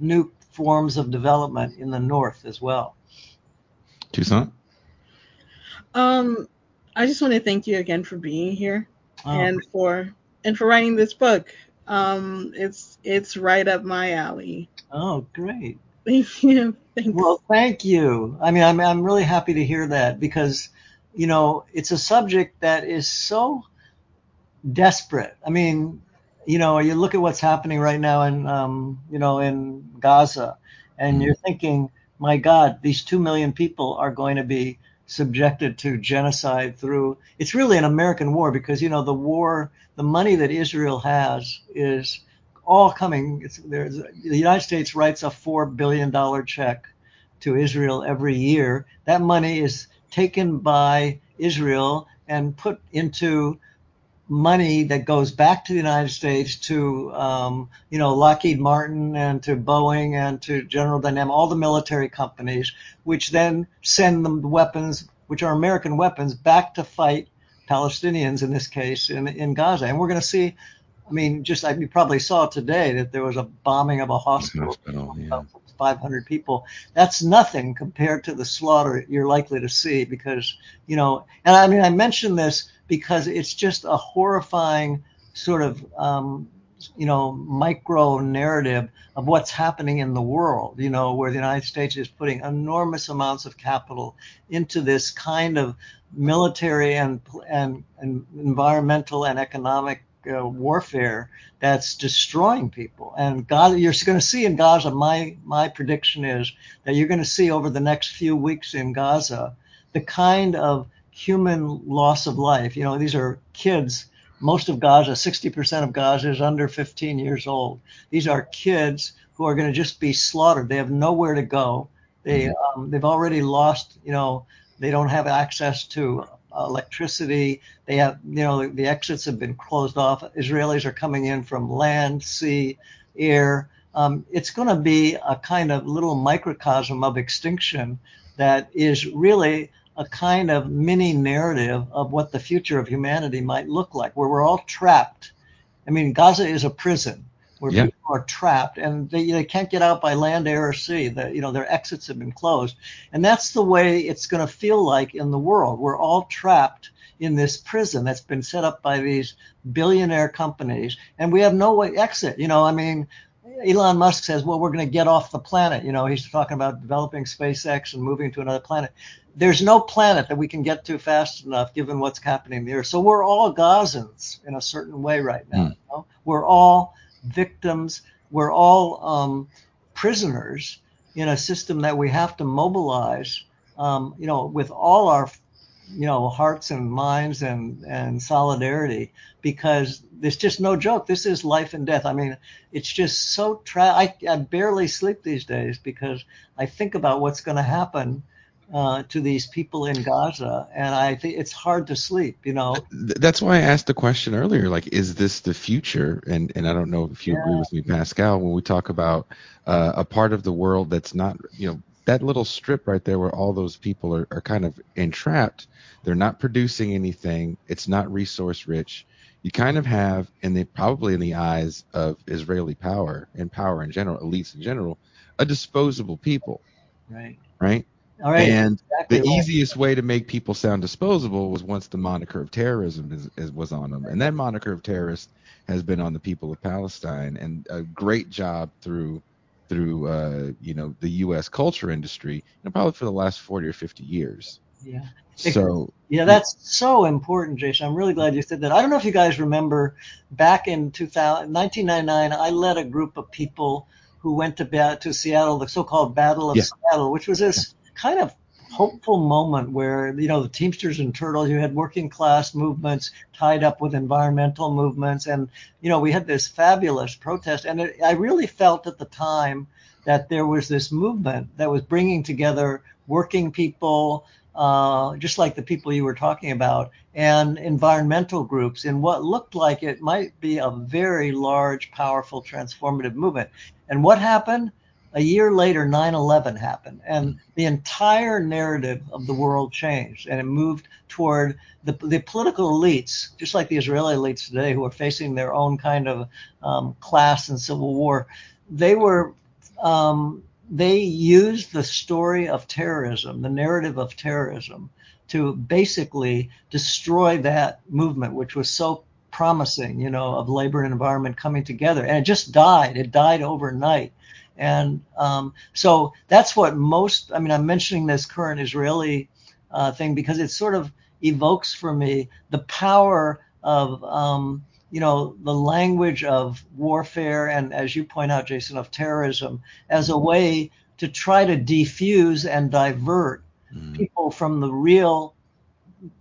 new forms of development in the north as well. Toussaint? Um, I just want to thank you again for being here oh. and for and for writing this book. Um, it's it's right up my alley. Oh, great. (laughs) Thank you. Thanks. Well, thank you. I mean, I'm I'm really happy to hear that because, you know, it's a subject that is so desperate. I mean, you know, you look at what's happening right now in, um, you know, in Gaza, and you're thinking, my God, these two million people are going to be subjected to genocide through. It's really an American war because you know the war, the money that Israel has is all coming. The United States writes a four billion dollar check to Israel every year. That money is taken by Israel and put into money that goes back to the United States to, um, you know, Lockheed Martin and to Boeing and to General Dynamics, all the military companies, which then send them the weapons, which are American weapons, back to fight Palestinians in this case in, in Gaza. And we're going to see, I mean, just like you probably saw today that there was a bombing of a hospital. Hospital, yeah. 500 people. That's nothing compared to the slaughter you're likely to see because, you know, and I mean, I mentioned this because it's just a horrifying sort of, um, you know, micro narrative of what's happening in the world, you know, where the United States is putting enormous amounts of capital into this kind of military and, and, and environmental and economic uh, warfare that's destroying people. And Gaza, you're going to see in Gaza. My my prediction is that you're going to see over the next few weeks in Gaza the kind of human loss of life. You know, these are kids. Most of Gaza, 60% of Gaza is under 15 years old. These are kids who are going to just be slaughtered. They have nowhere to go. They um, they've already lost. You know, they don't have access to electricity. They have, you know, the exits have been closed off. Israelis are coming in from land, sea, air. Um, it's going to be a kind of little microcosm of extinction that is really a kind of mini narrative of what the future of humanity might look like, where we're all trapped. I mean, Gaza is a prison where Yeah. people are trapped and they, they can't get out by land, air, or sea. The, you know, their exits have been closed. And that's the way it's going to feel like in the world. We're all trapped in this prison that's been set up by these billionaire companies and we have no way exit. You know, I mean, Elon Musk says, well, we're going to get off the planet. You know, he's talking about developing SpaceX and moving to another planet. There's no planet that we can get to fast enough given what's happening there. So we're all Gazans in a certain way right now. Hmm. You know? We're all victims. We're all um, prisoners in a system that we have to mobilize, um, you know, with all our, you know, hearts and minds and, and solidarity because there's just no joke. This is life and death. I mean, it's just so tra- I, I barely sleep these days because I think about what's going to happen uh, to these people in Gaza, and I think it's hard to sleep. You know, That's why I asked the question earlier. Like, is this the future? And and I don't know if you agree with me, Pascal, when we talk about uh, a part of the world that's not, you know, that little strip right there where all those people are, are kind of entrapped. They're not producing anything. It's not resource rich. You kind of have, and they probably in the eyes of Israeli power and power in general, elites in general, a disposable people, right? right? All right. And exactly the right. easiest way to make people sound disposable was once the moniker of terrorism is, is, was on them, and that moniker of terrorist has been on the people of Palestine, and a great job through through uh, you know the U.S. culture industry, and probably for the last forty or fifty years. Yeah. So (laughs) Yeah, that's so important, Jason. I'm really glad you said that. I don't know if you guys remember back in 2000, 1999, I led a group of people who went to to Seattle, the so-called Battle of Yeah. Seattle, which was this kind of hopeful moment where you know the Teamsters and Turtles, you had working class movements tied up with environmental movements, and you know we had this fabulous protest, and it, I really felt at the time that there was this movement that was bringing together working people, uh, just like the people you were talking about, and environmental groups in what looked like it might be a very large, powerful, transformative movement. And what happened? A year later, 9 11 happened, and the entire narrative of the world changed, and it moved toward the, the political elites, just like the Israeli elites today, who are facing their own kind of um, class and civil war. They were um, they used the story of terrorism, the narrative of terrorism, to basically destroy that movement, which was so promising, you know, of labor and environment coming together. And it just died. It died overnight. And um, so that's what most, I mean, I'm mentioning this current Israeli uh, thing because it sort of evokes for me the power of, um, you know, the language of warfare and, as you point out, Jason, of terrorism as a way to try to defuse and divert mm. people from the real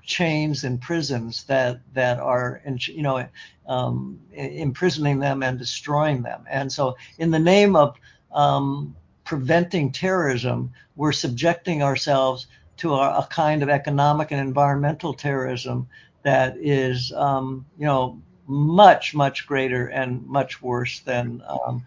chains and prisons that that are you know um, imprisoning them and destroying them and so in the name of um, preventing terrorism we're subjecting ourselves to a, a, kind of economic and environmental terrorism that is um, you know much much greater and much worse than um,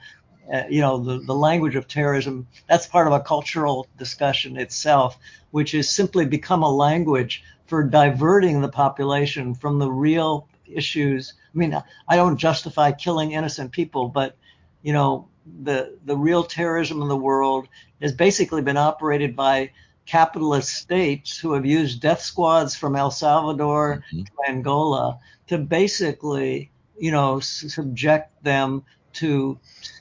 uh, you know the, the language of terrorism. That's part of a cultural discussion itself which has simply become a language for diverting the population from the real issues. I mean i don't justify killing innocent people but you know the the real terrorism in the world has basically been operated by capitalist states who have used death squads from El Salvador mm-hmm. to Angola to basically, you know, subject them to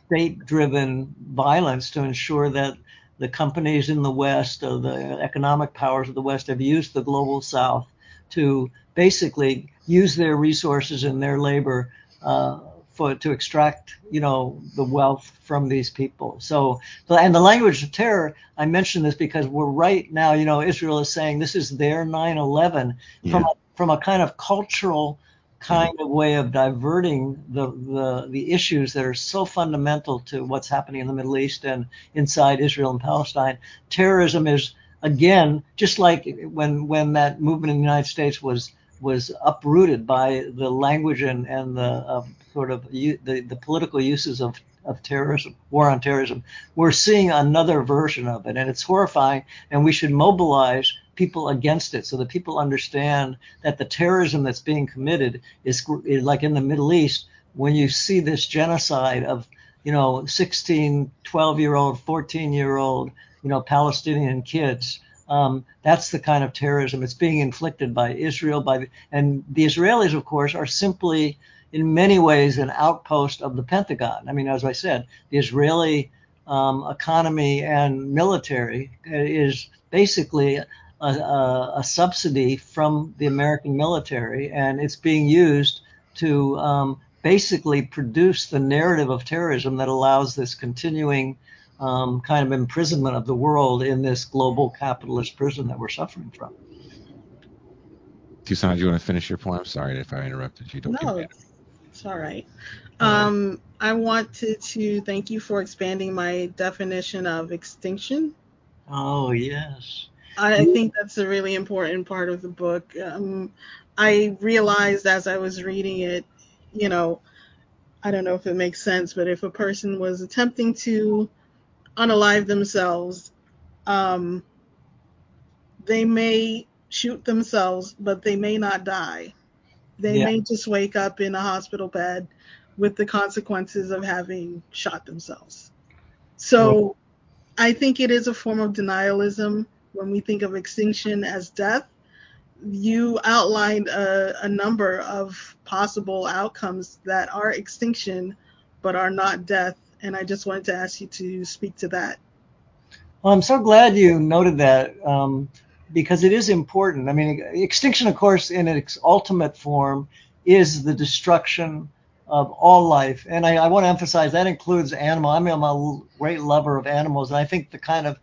state-driven violence to ensure that the companies in the West, or the economic powers of the West, have used the global South to basically use their resources and their labor uh, for to extract, you know, the wealth from these people. So, and the language of terror, I mention this because we're right now, you know, Israel is saying this is their 9/11 yeah. from a, from a kind of cultural kind of way of diverting the, the the issues that are so fundamental to what's happening in the Middle East and inside Israel and Palestine. Terrorism is again just like when when that movement in the United States was was uprooted by the language and, and the uh, sort of the, the political uses of, of terrorism, war on terrorism. We're seeing another version of it, and it's horrifying, and we should mobilize people against it so that people understand that the terrorism that's being committed is, is like in the Middle East, when you see this genocide of, you know, 16, 12 year old, 14 year old, you know, Palestinian kids um, that's the kind of terrorism it's being inflicted by Israel. By and the Israelis, of course, are simply in many ways an outpost of the Pentagon. I mean, as I said, the Israeli um, economy and military is basically a, a, a, subsidy from the American military, and it's being used to um, basically produce the narrative of terrorism that allows this continuing um, kind of imprisonment of the world in this global capitalist prison that we're suffering from. Toussaint, do you want to finish your point? I'm sorry if I interrupted you. Don't no, it's all right. Um, I wanted to thank you for expanding my definition of extinction. Oh yes. I think that's a really important part of the book. Um, I realized as I was reading it, you know, I don't know if it makes sense, but if a person was attempting to unalive themselves, um, they may shoot themselves, but they may not die. They yeah. may just wake up in a hospital bed with the consequences of having shot themselves. So I think it is a form of denialism when we think of extinction as death. You outlined a, a number of possible outcomes that are extinction but are not death and I just wanted to ask you to speak to that. Well, I'm so glad you noted that um, because it is important. I mean, extinction, of course, in its ultimate form, is the destruction of all life, and I, I want to emphasize that includes animal. I mean, I'm a great lover of animals, and I think the kind of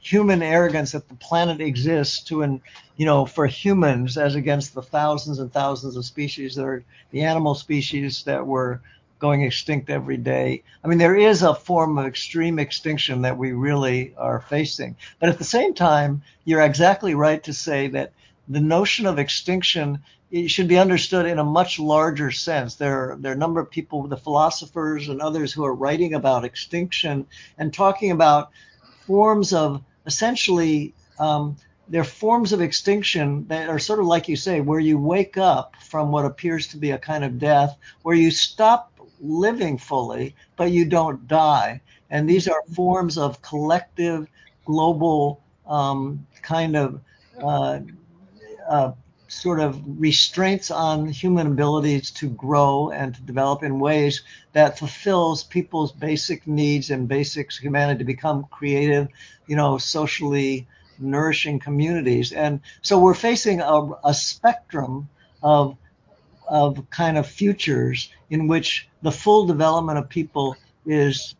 human arrogance that the planet exists to and you know for humans as against the thousands and thousands of species that are the animal species that were going extinct every day. I mean, there is a form of extreme extinction that we really are facing. But at the same time, you're exactly right to say that the notion of extinction should be understood in a much larger sense. There are, there are a number of people, the philosophers and others who are writing about extinction and talking about forms of essentially um, there are forms of extinction that are sort of like you say, where you wake up from what appears to be a kind of death, where you stop living fully, but you don't die. And these are forms of collective, global um, kind of uh, uh, sort of restraints on human abilities to grow and to develop in ways that fulfills people's basic needs and basics humanity to become creative, you know, socially nourishing communities. And so we're facing a, a spectrum of of kind of futures in which the full development of people is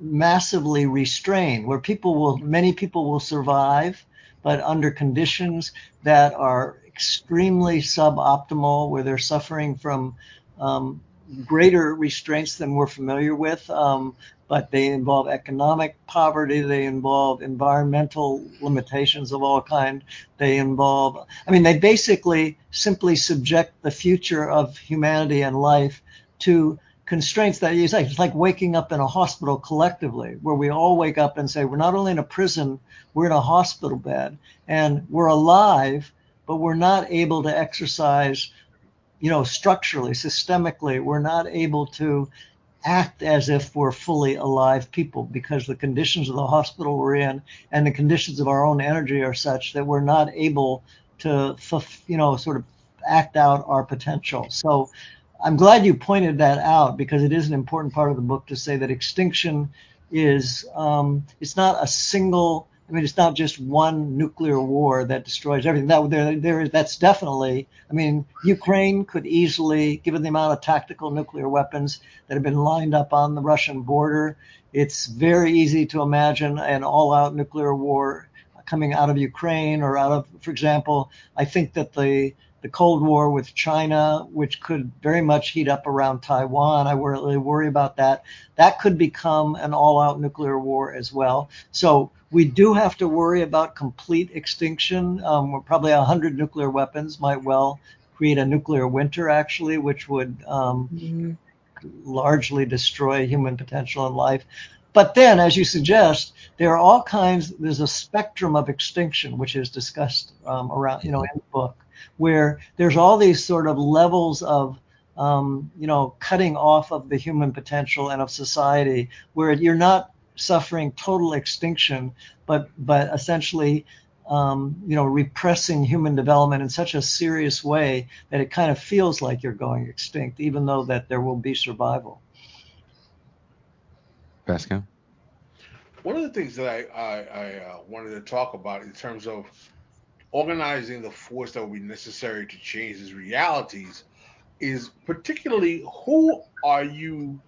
massively restrained, where people will, many people will survive, but under conditions that are extremely suboptimal, where they're suffering from um, greater restraints than we're familiar with. Um, but they involve economic poverty, they involve environmental limitations of all kind, they involve, I mean, they basically simply subject the future of humanity and life to constraints that it's like, it's like waking up in a hospital collectively, where we all wake up and say, we're not only in a prison, we're in a hospital bed, and we're alive, but we're not able to exercise, you know, structurally, systemically, we're not able to act as if we're fully alive people because the conditions of the hospital we're in and the conditions of our own energy are such that we're not able to, you know, sort of act out our potential. So I'm glad you pointed that out because it is an important part of the book to say that extinction is um, it's not a single I mean, it's not just one nuclear war that destroys everything. That there, there, that's definitely. I mean, Ukraine could easily, given the amount of tactical nuclear weapons that have been lined up on the Russian border, it's very easy to imagine an all-out nuclear war coming out of Ukraine or out of, for example, I think that the the Cold War with China, which could very much heat up around Taiwan. I really worry about that. That could become an all out nuclear war as well. So we do have to worry about complete extinction. Um, probably 100 nuclear weapons might well create a nuclear winter, actually, which would um, mm-hmm. largely destroy human potential and life. But then, as you suggest, there are all kinds, there's a spectrum of extinction, which is discussed um, around, you know, in the book where there's all these sort of levels of um, you know cutting off of the human potential and of society where you're not suffering total extinction but but essentially um, you know repressing human development in such a serious way that it kind of feels like you're going extinct even though that there will be survival. Pascal? One of the things that i, I, I uh, wanted to talk about in terms of organizing the force that will be necessary to change these realities is particularly who are you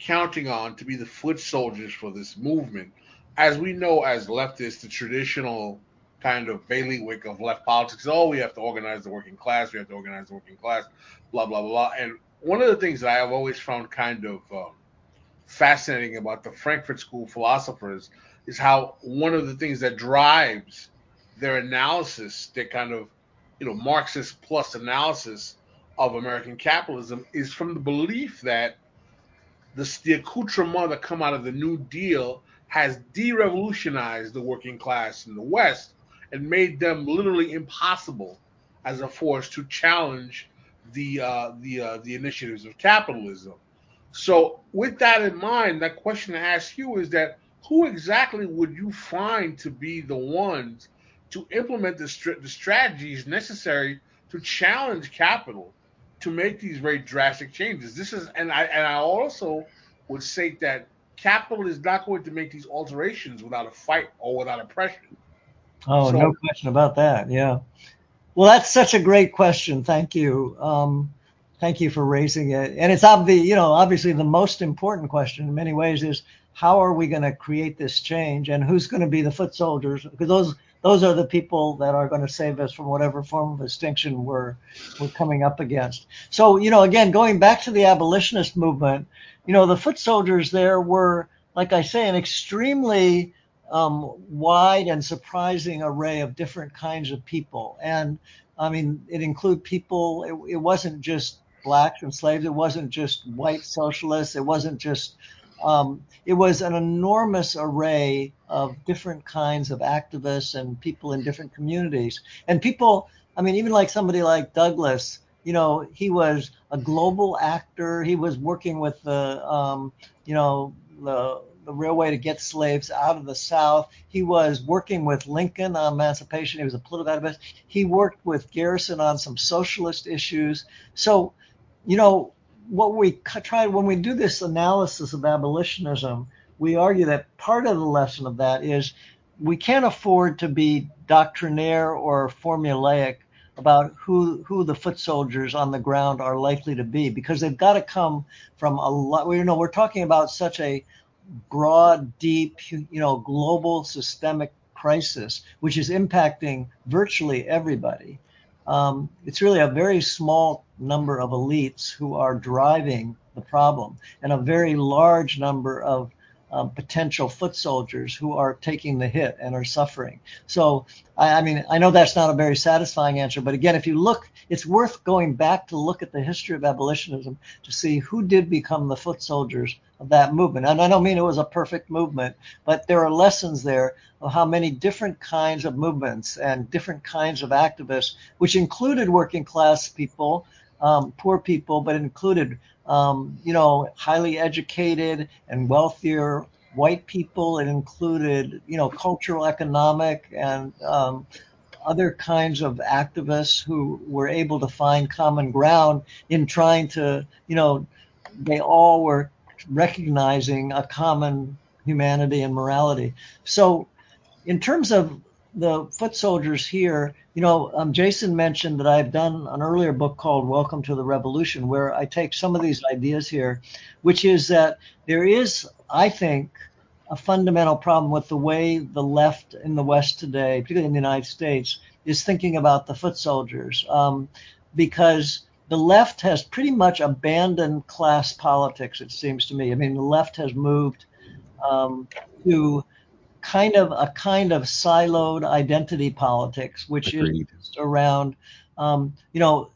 counting on to be the foot soldiers for this movement? As we know, as leftists, the traditional kind of bailiwick of left politics, oh, we have to organize the working class, we have to organize the working class, blah, blah, blah. And one of the things that I have always found kind of um, fascinating about the Frankfurt School philosophers is how one of the things that drives their analysis, their kind of you know Marxist plus analysis of American capitalism is from the belief that the, the accoutrement that come out of the New Deal has de-revolutionized the working class in the West and made them literally impossible as a force to challenge the uh, the uh, the initiatives of capitalism. So, with that in mind, that question to ask you is that who exactly would you find to be the ones to implement the, the strategies necessary to challenge capital to make these very drastic changes. This is, and I and I also would say that capital is not going to make these alterations without a fight or without oppression. Oh, so, no question about that. Yeah. Well, that's such a great question. Thank you. Um, thank you for raising it. And it's obvious, you know, obviously the most important question in many ways is how are we going to create this change and who's going to be the foot soldiers? Because those those are the people that are going to save us from whatever form of extinction we're we're coming up against. So, you know, again, going back to the abolitionist movement, you know, the foot soldiers there were, like I say, an extremely um, wide and surprising array of different kinds of people. And I mean, it included people. It, it wasn't just blacks and slaves. It wasn't just white socialists. It wasn't just um, it was an enormous array of different kinds of activists and people in different communities. And people, I mean, even like somebody like Douglass, you know, he was a global actor. He was working with the, um, you know, the, the railway to get slaves out of the South. He was working with Lincoln on emancipation. He was a political activist. He worked with Garrison on some socialist issues. So, you know, what we try when we do this analysis of abolitionism, we argue that part of the lesson of that is we can't afford to be doctrinaire or formulaic about who who the foot soldiers on the ground are likely to be because they've got to come from a lot. You know, we're talking about such a broad, deep, you know, global systemic crisis, which is impacting virtually everybody. Um, it's really a very small number of elites who are driving the problem, and a very large number of um, potential foot soldiers who are taking the hit and are suffering. So, I, I, mean, I know that's not a very satisfying answer, but again, if you look, it's worth going back to look at the history of abolitionism to see who did become the foot soldiers of that movement. And I don't mean it was a perfect movement, but there are lessons there of how many different kinds of movements and different kinds of activists, which included working class people, um, poor people, but included um, you know, highly educated and wealthier white people. It included, you know, cultural, economic, and um, other kinds of activists who were able to find common ground in trying to, you know, they all were recognizing a common humanity and morality. So, in terms of the foot soldiers here, you know, um, Jason mentioned that I've done an earlier book called Welcome to the Revolution, where I take some of these ideas here, which is that there is, I think, a fundamental problem with the way the left in the West today, particularly in the United States, is thinking about the foot soldiers, um, because the left has pretty much abandoned class politics. It seems to me. I mean, the left has moved um, to kind of a kind of siloed identity politics, which Agreed. is around, um, you know,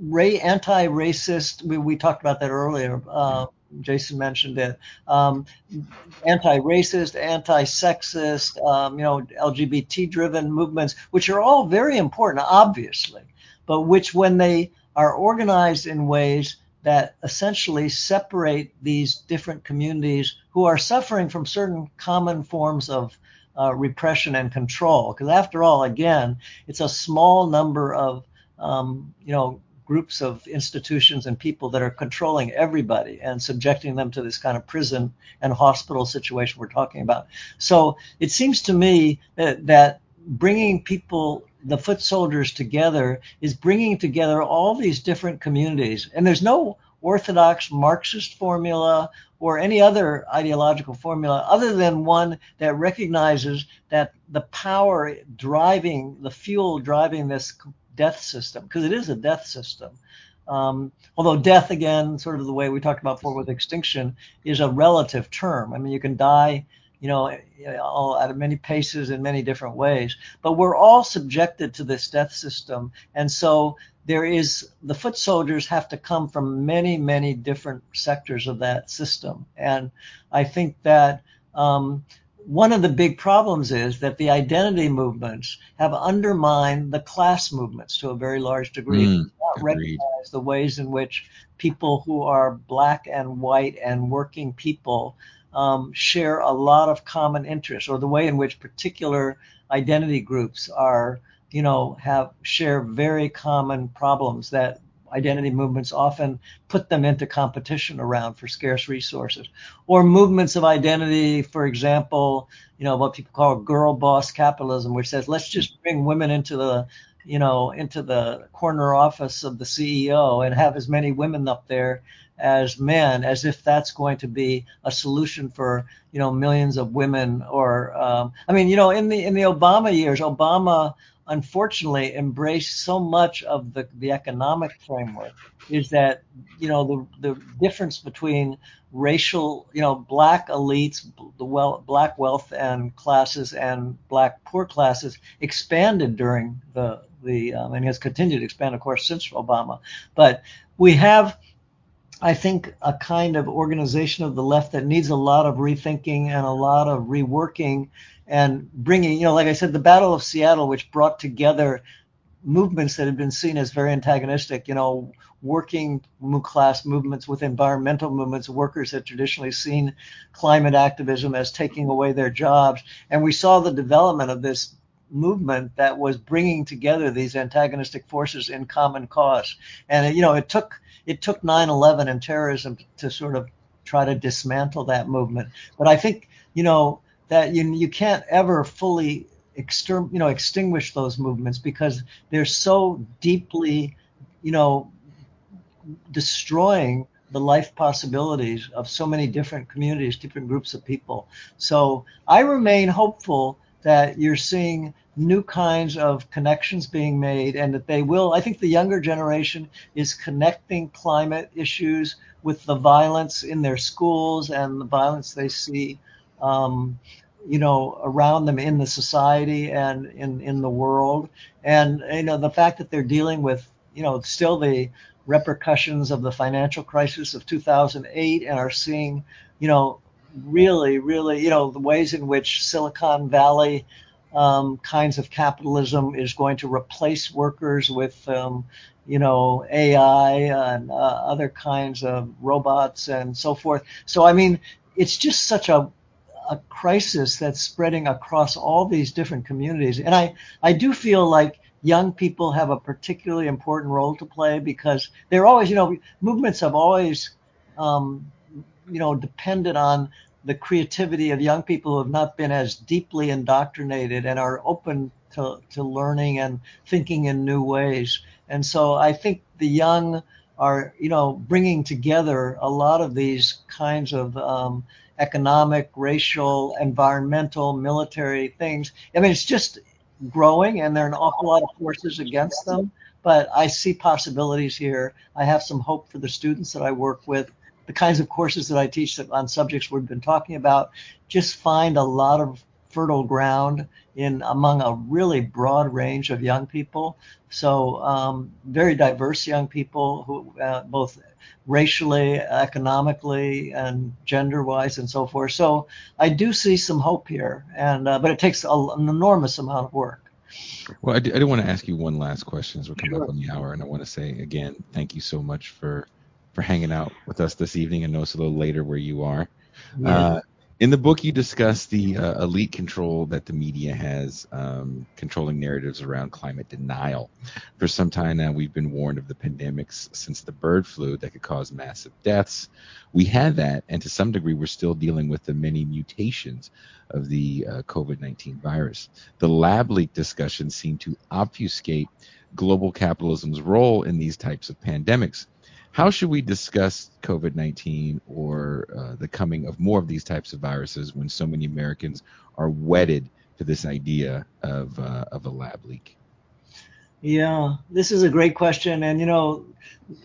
ray, anti-racist. We, we talked about that earlier. Uh, Jason mentioned it. Um, anti-racist, anti-sexist, um, you know, LGBT-driven movements, which are all very important, obviously, but which, when they are organized in ways that essentially separate these different communities who are suffering from certain common forms of uh, repression and control. Because after all, again, it's a small number of um, you know groups of institutions and people that are controlling everybody and subjecting them to this kind of prison and hospital situation we're talking about. So it seems to me that, that bringing people the foot soldiers together is bringing together all these different communities. And there's no orthodox Marxist formula or any other ideological formula other than one that recognizes that the power driving, the fuel driving this death system, because it is a death system. Um, although death, again, sort of the way we talked about before with extinction, is a relative term. I mean, you can die you know, all at many paces in many different ways. But we're all subjected to this death system. And so there is the foot soldiers have to come from many, many different sectors of that system. And I think that um, one of the big problems is that the identity movements have undermined the class movements to a very large degree. Mm, not recognize the ways in which people who are black and white and working people um, share a lot of common interests, or the way in which particular identity groups are, you know, have share very common problems that identity movements often put them into competition around for scarce resources. Or movements of identity, for example, you know, what people call girl boss capitalism, which says let's just bring women into the you know, into the corner office of the CEO and have as many women up there as men, as if that's going to be a solution for you know millions of women. Or um, I mean, you know, in the in the Obama years, Obama unfortunately embraced so much of the the economic framework is that you know the the difference between racial you know black elites the well black wealth and classes and black poor classes expanded during the the um, and has continued to expand of course since Obama but we have I think a kind of organization of the left that needs a lot of rethinking and a lot of reworking and bringing, you know, like I said, the Battle of Seattle, which brought together movements that had been seen as very antagonistic, you know, working class movements with environmental movements. Workers had traditionally seen climate activism as taking away their jobs. And we saw the development of this movement that was bringing together these antagonistic forces in common cause. And, you know, it took it took 9/11 and terrorism to sort of try to dismantle that movement. But I think you know that you you can't ever fully exter- you know, extinguish those movements because they're so deeply, you know, destroying the life possibilities of so many different communities, different groups of people. So I remain hopeful that you're seeing new kinds of connections being made and that they will. I think the younger generation is connecting climate issues with the violence in their schools and the violence they see. Um, you know, around them in the society and in, in the world. And, you know, the fact that they're dealing with, you know, still the repercussions of the financial crisis of 2008 and are seeing, you know, really, really, you know, the ways in which Silicon Valley um, kinds of capitalism is going to replace workers with, um, you know, AI and uh, other kinds of robots and so forth. So, I mean, it's just such a a crisis that's spreading across all these different communities. And I, I do feel like young people have a particularly important role to play because they're always, you know, movements have always, um, you know, depended on the creativity of young people who have not been as deeply indoctrinated and are open to, to learning and thinking in new ways. And so I think the young are, you know, bringing together a lot of these kinds of um, economic, racial, environmental, military things. I mean, it's just growing, and there are an awful lot of forces against them. But I see possibilities here. I have some hope for the students that I work with. The kinds of courses that I teach on subjects we've been talking about just find a lot of fertile ground in among a really broad range of young people. So um, very diverse young people who uh, both racially, economically, and gender-wise, and so forth. So I do see some hope here, and uh, but it takes a, an enormous amount of work. Well, I do, I do want to ask you one last question as we're coming sure. up on the hour, and I want to say again, thank you so much for for hanging out with us this evening. and know it's a little later where you are. Yeah. Uh, in the book, you discuss the uh, elite control that the media has um, controlling narratives around climate denial. For some time now, we've been warned of the pandemics since the bird flu that could cause massive deaths. We had that, and to some degree, we're still dealing with the many mutations of the uh, COVID 19 virus. The lab leak discussion seemed to obfuscate global capitalism's role in these types of pandemics how should we discuss COVID 19 or uh, the coming of more of these types of viruses when so many Americans are wedded to this idea of, uh, of a lab leak? Yeah, this is a great question. And, you know,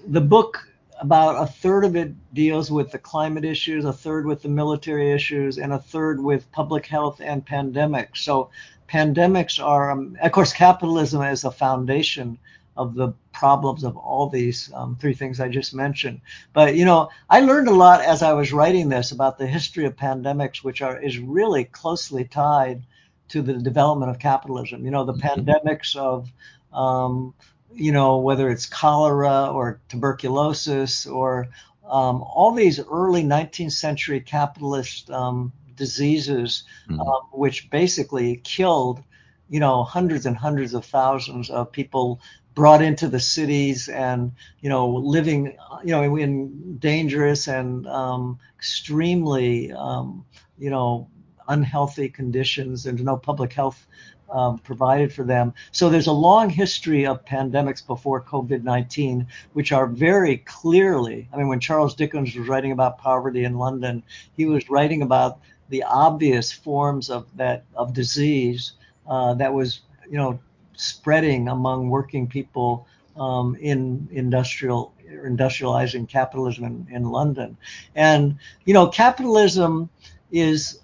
the book, about a third of it deals with the climate issues, a third with the military issues, and a third with public health and pandemics. So, pandemics are, um, of course, capitalism is a foundation of the problems of all these um, three things I just mentioned. But you know, I learned a lot as I was writing this about the history of pandemics, which are is really closely tied to the development of capitalism. You know, the mm-hmm. pandemics of um, you know whether it's cholera or tuberculosis or um, all these early 19th century capitalist um, diseases, mm-hmm. uh, which basically killed you know hundreds and hundreds of thousands of people brought into the cities and you know living you know in dangerous and um, extremely um, you know unhealthy conditions and no public health um, provided for them. So there's a long history of pandemics before COVID-19, which are very clearly. I mean, when Charles Dickens was writing about poverty in London, he was writing about the obvious forms of that of disease uh, that was you know spreading among working people um, in industrial industrializing capitalism in, in London. And you know, capitalism is,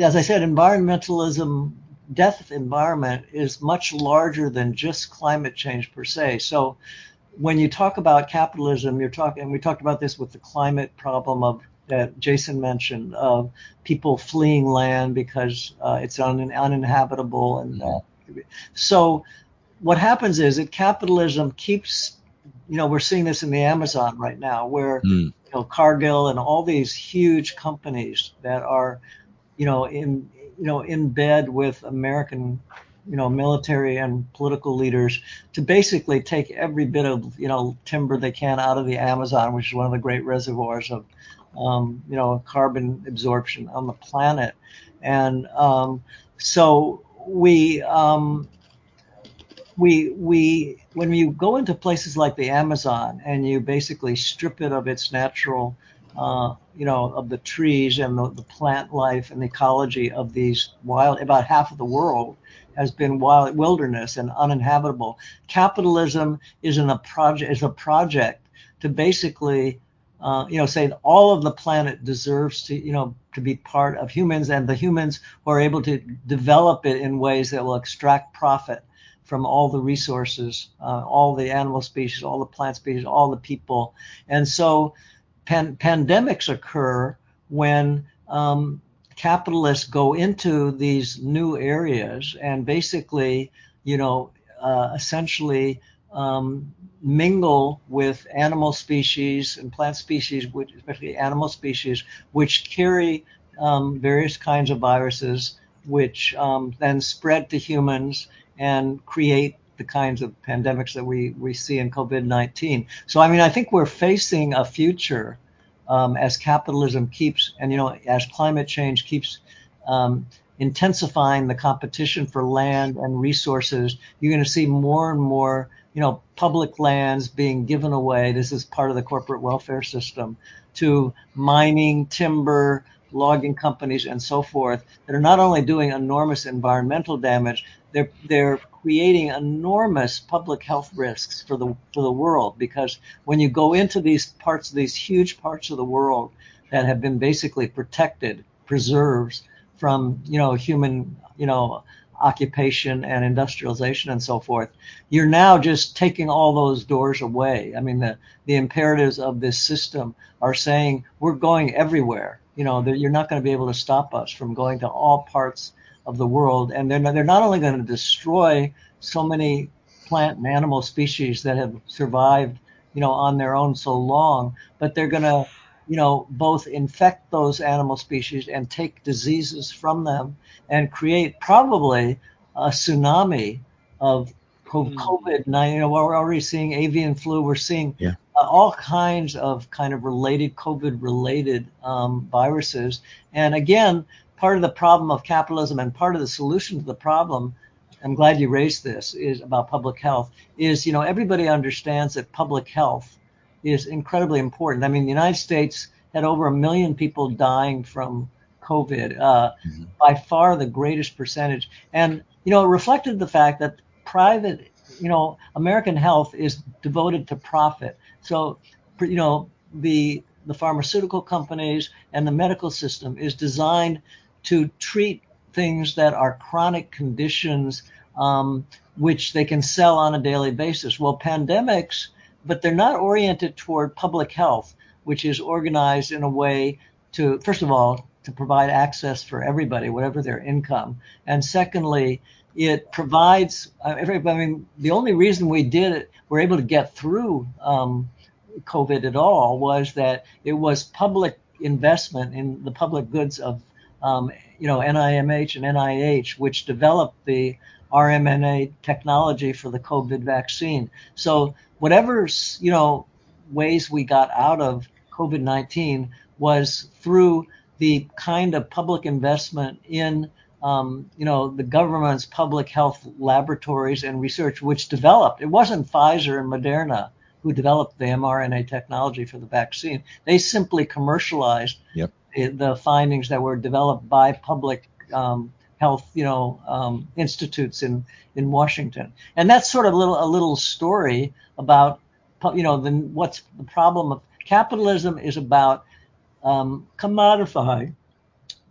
as I said, environmentalism, death of environment is much larger than just climate change per se. So when you talk about capitalism, you're talking, and we talked about this with the climate problem of that Jason mentioned of people fleeing land because uh, it's un- uninhabitable and uh, so what happens is that capitalism keeps, you know, we're seeing this in the Amazon right now, where mm. you know Cargill and all these huge companies that are, you know, in you know in bed with American, you know, military and political leaders to basically take every bit of you know timber they can out of the Amazon, which is one of the great reservoirs of, um, you know, carbon absorption on the planet, and um, so we um, we we when you go into places like the Amazon and you basically strip it of its natural, uh, you know, of the trees and the, the, plant life and the ecology of these wild, about half of the world has been wild wilderness and uninhabitable. Capitalism is in a project is a project to basically. Uh, you know, saying all of the planet deserves to, you know, to be part of humans, and the humans who are able to develop it in ways that will extract profit from all the resources, uh, all the animal species, all the plant species, all the people. And so pan- pandemics occur when um, capitalists go into these new areas and basically, you know, uh, essentially um, mingle with animal species and plant species, which, especially animal species, which carry um, various kinds of viruses, which um, then spread to humans and create the kinds of pandemics that we, we see in COVID 19. So, I mean, I think we're facing a future um, as capitalism keeps, and, you know, as climate change keeps um, intensifying the competition for land and resources, you're going to see more and more, you know, public lands being given away. This is part of the corporate welfare system to mining, timber, logging companies, and so forth that are not only doing enormous environmental damage, they're they're creating enormous public health risks for the for the world because when you go into these parts these huge parts of the world that have been basically protected preserves from you know human you know occupation and industrialization and so forth you're now just taking all those doors away. I mean the the imperatives of this system are saying we're going everywhere. You know you're not going to be able to stop us from going to all parts of the world, and they're not, they're not only going to destroy so many plant and animal species that have survived, you know, on their own so long, but they're going to, you know, both infect those animal species and take diseases from them and create probably a tsunami of hmm. COVID. Now, you know, we're already seeing avian flu. We're seeing yeah. uh, all kinds of kind of related COVID-related um, viruses. And again, part of the problem of capitalism and part of the solution to the problem i'm glad you raised this is about public health is you know everybody understands that public health is incredibly important i mean the united states had over a million people dying from covid uh, mm-hmm. by far the greatest percentage and you know it reflected the fact that private you know american health is devoted to profit so you know the the pharmaceutical companies and the medical system is designed to treat things that are chronic conditions um, which they can sell on a daily basis. Well, pandemics, but they're not oriented toward public health, which is organized in a way to, first of all, to provide access for everybody, whatever their income. And secondly, it provides, uh, I mean, the only reason we did it, we're able to get through um, COVID at all was that it was public investment in the public goods of um, you know, NIMH and NIH, which developed the RMNA technology for the COVID vaccine. So whatever, you know, ways we got out of COVID-19 was through the kind of public investment in, um, you know, the government's public health laboratories and research, which developed. It wasn't Pfizer and Moderna who developed the mRNA technology for the vaccine. They simply commercialized yep the findings that were developed by public um, health, you know, um, institutes in in Washington. And that's sort of a little a little story about, you know, the, what's the problem of capitalism is about um, commodifying,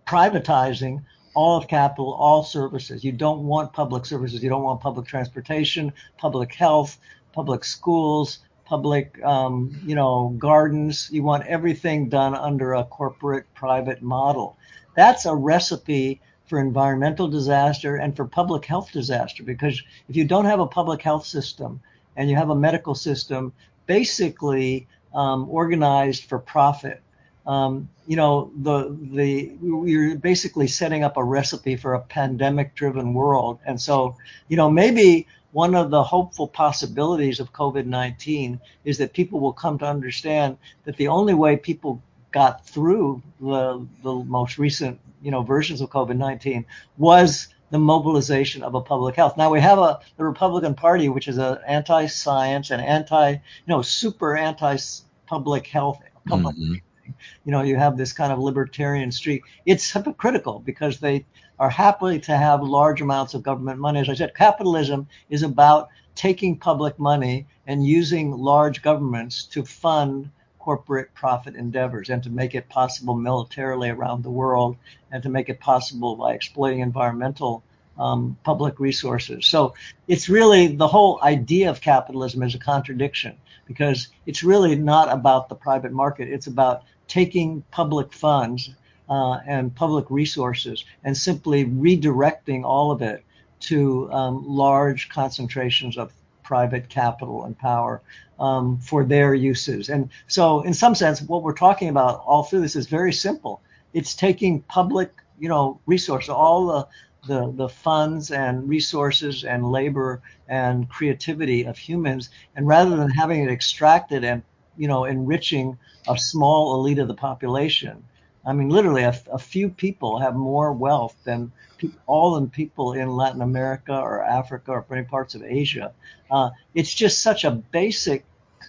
privatizing all of capital, all services. You don't want public services. You don't want public transportation, public health, public schools, public, um, you know, gardens. You want everything done under a corporate private model. That's a recipe for environmental disaster and for public health disaster because if you don't have a public health system and you have a medical system basically um, organized for profit, um, you know, the the you're basically setting up a recipe for a pandemic-driven world. And so, you know, maybe one of the hopeful possibilities of COVID 19 is that people will come to understand that the only way people got through the, the most recent you know versions of COVID 19 was the mobilization of a public health. Now we have a the Republican Party, which is an anti-science and anti, you know, super anti-public health. Public, Mhm. You know, you have this kind of libertarian streak. It's hypocritical because they are happy to have large amounts of government money. As I said, capitalism is about taking public money and using large governments to fund corporate profit endeavors and to make it possible militarily around the world and to make it possible by exploiting environmental um, public resources. So it's really the whole idea of capitalism is a contradiction because it's really not about the private market. It's about taking public funds uh, and public resources and simply redirecting all of it to um, large concentrations of private capital and power um, for their uses. And so, in some sense, what we're talking about all through this is very simple. It's taking public, you know, resources, all the the, the funds and resources and labor and creativity of humans, and rather than having it extracted and you know enriching a small elite of the population, I mean, literally, a, a few people have more wealth than pe- all the people in Latin America or Africa or many parts of Asia. Uh, it's just such a basic,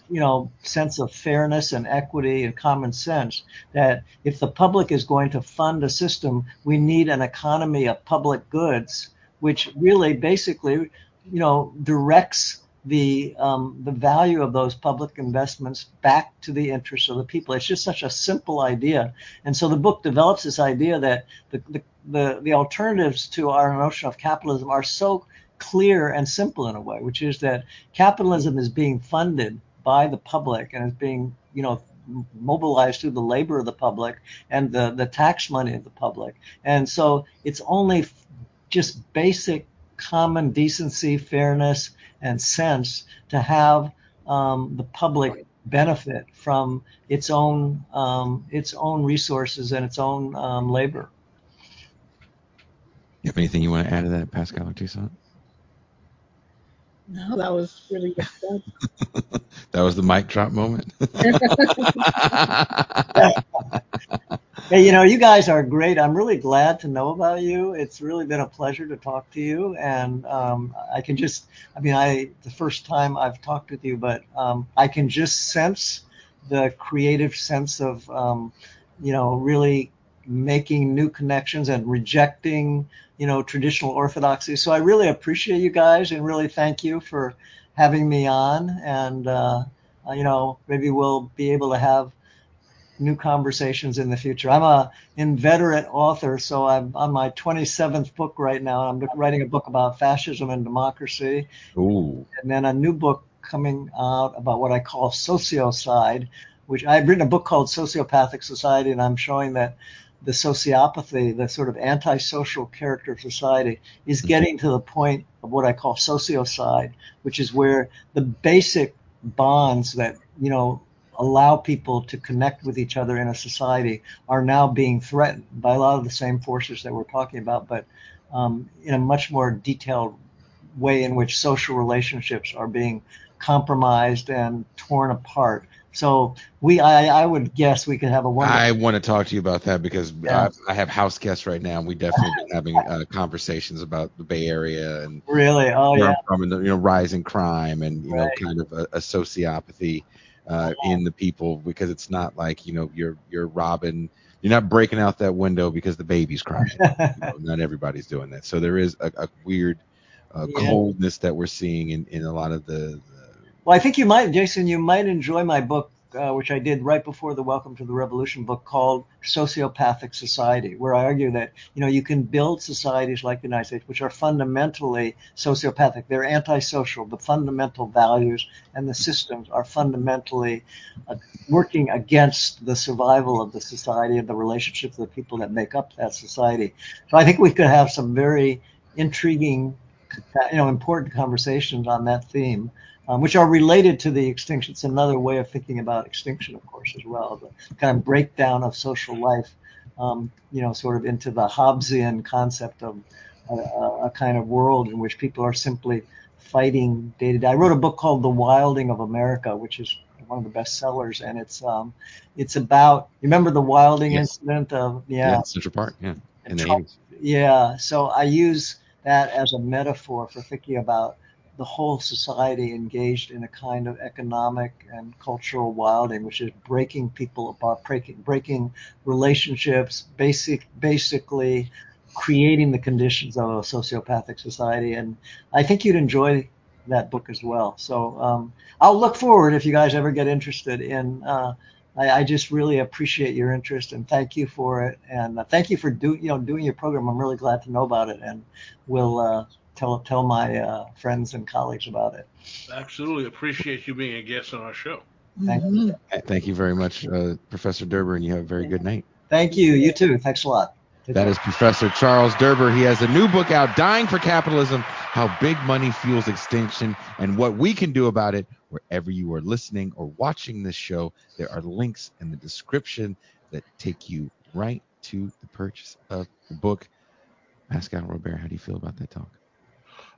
you know, sense of fairness and equity and common sense that if the public is going to fund a system, we need an economy of public goods, which really basically, you know, directs the um, the value of those public investments back to the interests of the people. It's just such a simple idea, and so the book develops this idea that the the, the, the alternatives to our notion of capitalism are so clear and simple in a way, which is that capitalism is being funded by the public and is being you know mobilized through the labor of the public and the the tax money of the public, and so it's only just basic common decency, fairness, and sense to have um, the public benefit from its own um, its own resources and its own um, labor. You have anything you want to add to that, Pascal or Toussaint? No, that was really good stuff. (laughs) that was the mic drop moment. (laughs) (laughs) Hey, you know, you guys are great. I'm really glad to know about you. It's really been a pleasure to talk to you, and um, I can just, I mean, I the first time I've talked with you, but um, I can just sense the creative sense of, um, you know, really making new connections and rejecting, you know, traditional orthodoxy. So I really appreciate you guys, and really thank you for having me on. And uh, you know, maybe we'll be able to have new conversations in the future. I'm a inveterate author, so I'm on my 27th book right now. I'm writing a book about fascism and democracy, Ooh. and then a new book coming out about what I call sociocide, which I've written a book called Sociopathic Society, and I'm showing that the sociopathy, the sort of antisocial character of society, is mm-hmm. getting to the point of what I call sociocide, which is where the basic bonds that you know allow people to connect with each other in a society are now being threatened by a lot of the same forces that we're talking about, but um, in a much more detailed way in which social relationships are being compromised and torn apart. So we, I, I would guess we could have a one. I want to talk to you about that because Yeah. I, I have house guests right now, and we definitely been having uh, conversations about the Bay Area and really, oh yeah, from, the you know rising crime and you know kind of a, a sociopathy uh, in the people because it's not like you know you're you're robbing, you're not breaking out that window because the baby's crying. (laughs) You know, not everybody's doing that, so there is a, a weird uh, Yeah. coldness that we're seeing in, in a lot of the, the Well, I think you might, Jason, you might enjoy my book, uh, which I did right before the Welcome to the Revolution book called Sociopathic Society, where I argue that, you know, you can build societies like the United States, which are fundamentally sociopathic. They're antisocial. The fundamental values and the systems are fundamentally uh, working against the survival of the society and the relationships of the people that make up that society. So I think we could have some very intriguing, you know, important conversations on that theme um, which are related to the extinction. It's another way of thinking about extinction, of course, as well. The kind of breakdown of social life, um, you know, sort of into the Hobbesian concept of a, a, a kind of world in which people are simply fighting day to day. I wrote a book called The Wilding of America, which is one of the best sellers, and it's um, it's about. You remember the Wilding Yes. incident of yeah. yeah, Central Park, yeah, in the 80s. yeah. So I use that as a metaphor for thinking about the whole society engaged in a kind of economic and cultural wilding, which is breaking people apart, breaking, breaking relationships, basic, basically creating the conditions of a sociopathic society. And I think you'd enjoy that book as well. So um, I'll look forward if you guys ever get interested in. Uh, I, I, just really appreciate your interest and thank you for it. And uh, thank you for do, you know doing your program. I'm really glad to know about it, and we'll uh, tell tell my uh, friends and colleagues about it. Absolutely appreciate you being a guest on our show. Thank mm-hmm. you. Thank you very much, uh, Professor Derber, and you have a very good night. Thank you. You too. Thanks a lot. That is Professor Charles Derber. He has a new book out, Dying for Capitalism How Big Money Fuels Extinction and What We Can Do About It. Wherever you are listening or watching this show, there are links in the description that take you right to the purchase of the book. Pascal Robert, how do you feel about that talk?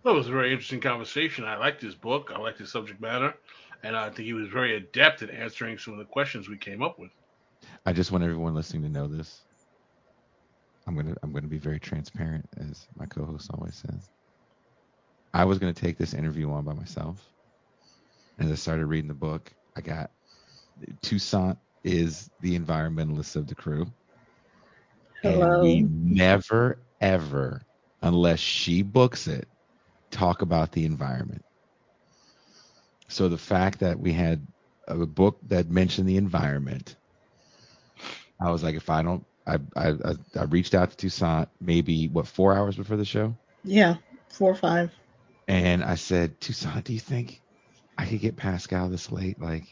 Well, it was a very interesting conversation. I liked his book. I liked his subject matter. And I think he was very adept at answering some of the questions we came up with. I just want everyone listening to know this. I'm gonna I'm gonna be very transparent, as my co-host always says. I was gonna take this interview on by myself. As I started reading the book, I got Toussaint is the environmentalist of the crew. Hello. And we never ever, unless she books it, talk about the environment. So the fact that we had a book that mentioned the environment, I was like, if I don't I, I I reached out to Toussaint maybe what four hours before the show. Yeah, four or five. And I said, Toussaint, do you think I could get Pascal this late? Like,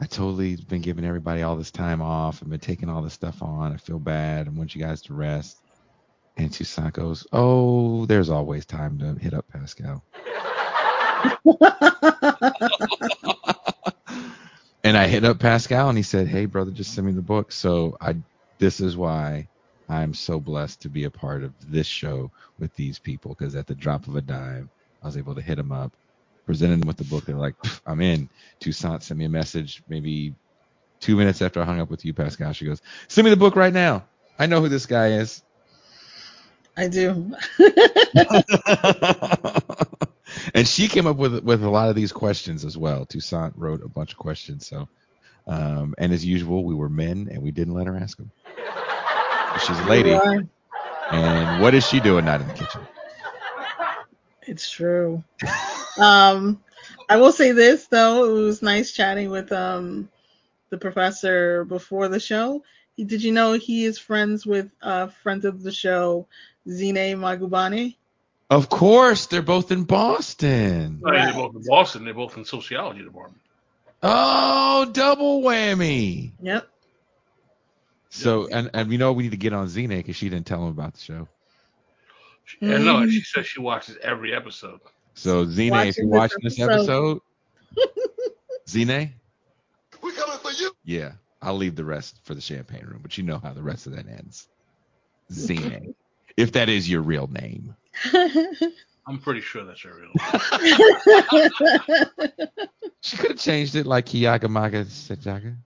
I totally been giving everybody all this time off. I've been taking all this stuff on. I feel bad. I want you guys to rest. And Toussaint goes, Oh, there's always time to hit up Pascal. (laughs) and I hit up Pascal and he said, Hey brother, just send me the book. So I this is why I'm so blessed to be a part of this show with these people because at the drop of a dime, I was able to hit them up, presented them with the book. They're like, I'm in. Toussaint sent me a message maybe two minutes after I hung up with you, Pascal. She goes, Send me the book right now. I know who this guy is. I do. (laughs) and she came up with with a lot of these questions as well. Toussaint wrote a bunch of questions. So, um, and as usual, we were men and we didn't let her ask them. She's a lady. And what is she doing not in the kitchen? It's true. um, I will say this though, it was nice chatting with um the professor before the show. He, did you know he is friends with uh friends of the show, Zine Magubane? Of course, they're both in Boston. Right. They're both in Boston. They're both in sociology department. Oh, double whammy. Yep. So and and we know we need to get on Zine because she didn't tell him about the show. And no, mm-hmm. she says she watches every episode. So Zine, watching if you're watching this episode, (laughs) Zine, we coming for you. Yeah, I'll leave the rest for the champagne room, but you know how the rest of that ends. Zine, if that is your real name. (laughs) I'm pretty sure that's your real name. (laughs) she could have changed it like Kiyaka Maga Sejaga.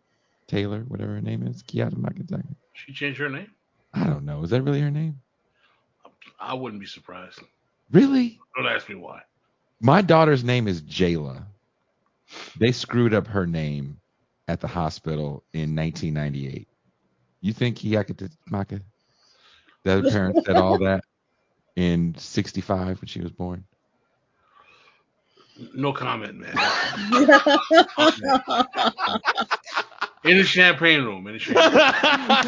Taylor, whatever her name is, Kiata Makataka. She changed her name? I don't know. Is that really her name? I wouldn't be surprised. Really? Don't ask me why. My daughter's name is Jayla. They screwed up her name at the hospital in 1998. You think Kiaka Maka? The parents said all (laughs) that in 65 when she was born? No comment, man. (laughs) In the champagne room. In the champagne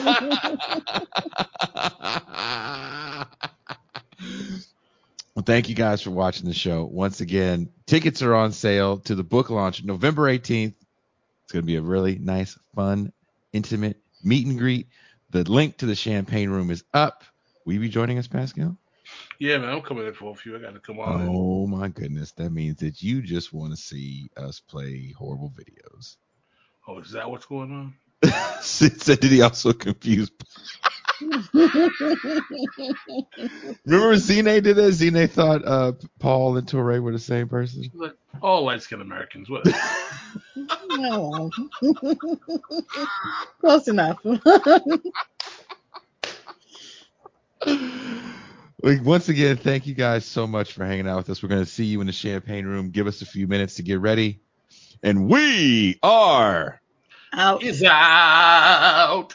room. (laughs) well, thank you guys for watching the show. Once again, tickets are on sale to the book launch November 18th. It's going to be a really nice, fun, intimate meet and greet. The link to the champagne room is up. Will you be joining us, Pascal? Yeah, man, I'm coming in for a few. I got to come on. Oh my goodness, that means that you just want to see us play horrible videos. Oh, is that what's going on? Sid (laughs) said, did he also confuse? (laughs) Remember Zine did that? Zine thought uh, Paul and Touré were the same person. Look, all light skinned Americans. What? (laughs) no. Close enough. (laughs) Like, once again, thank you guys so much for hanging out with us. We're going to see you in the champagne room. Give us a few minutes to get ready. And we are Out. Is out.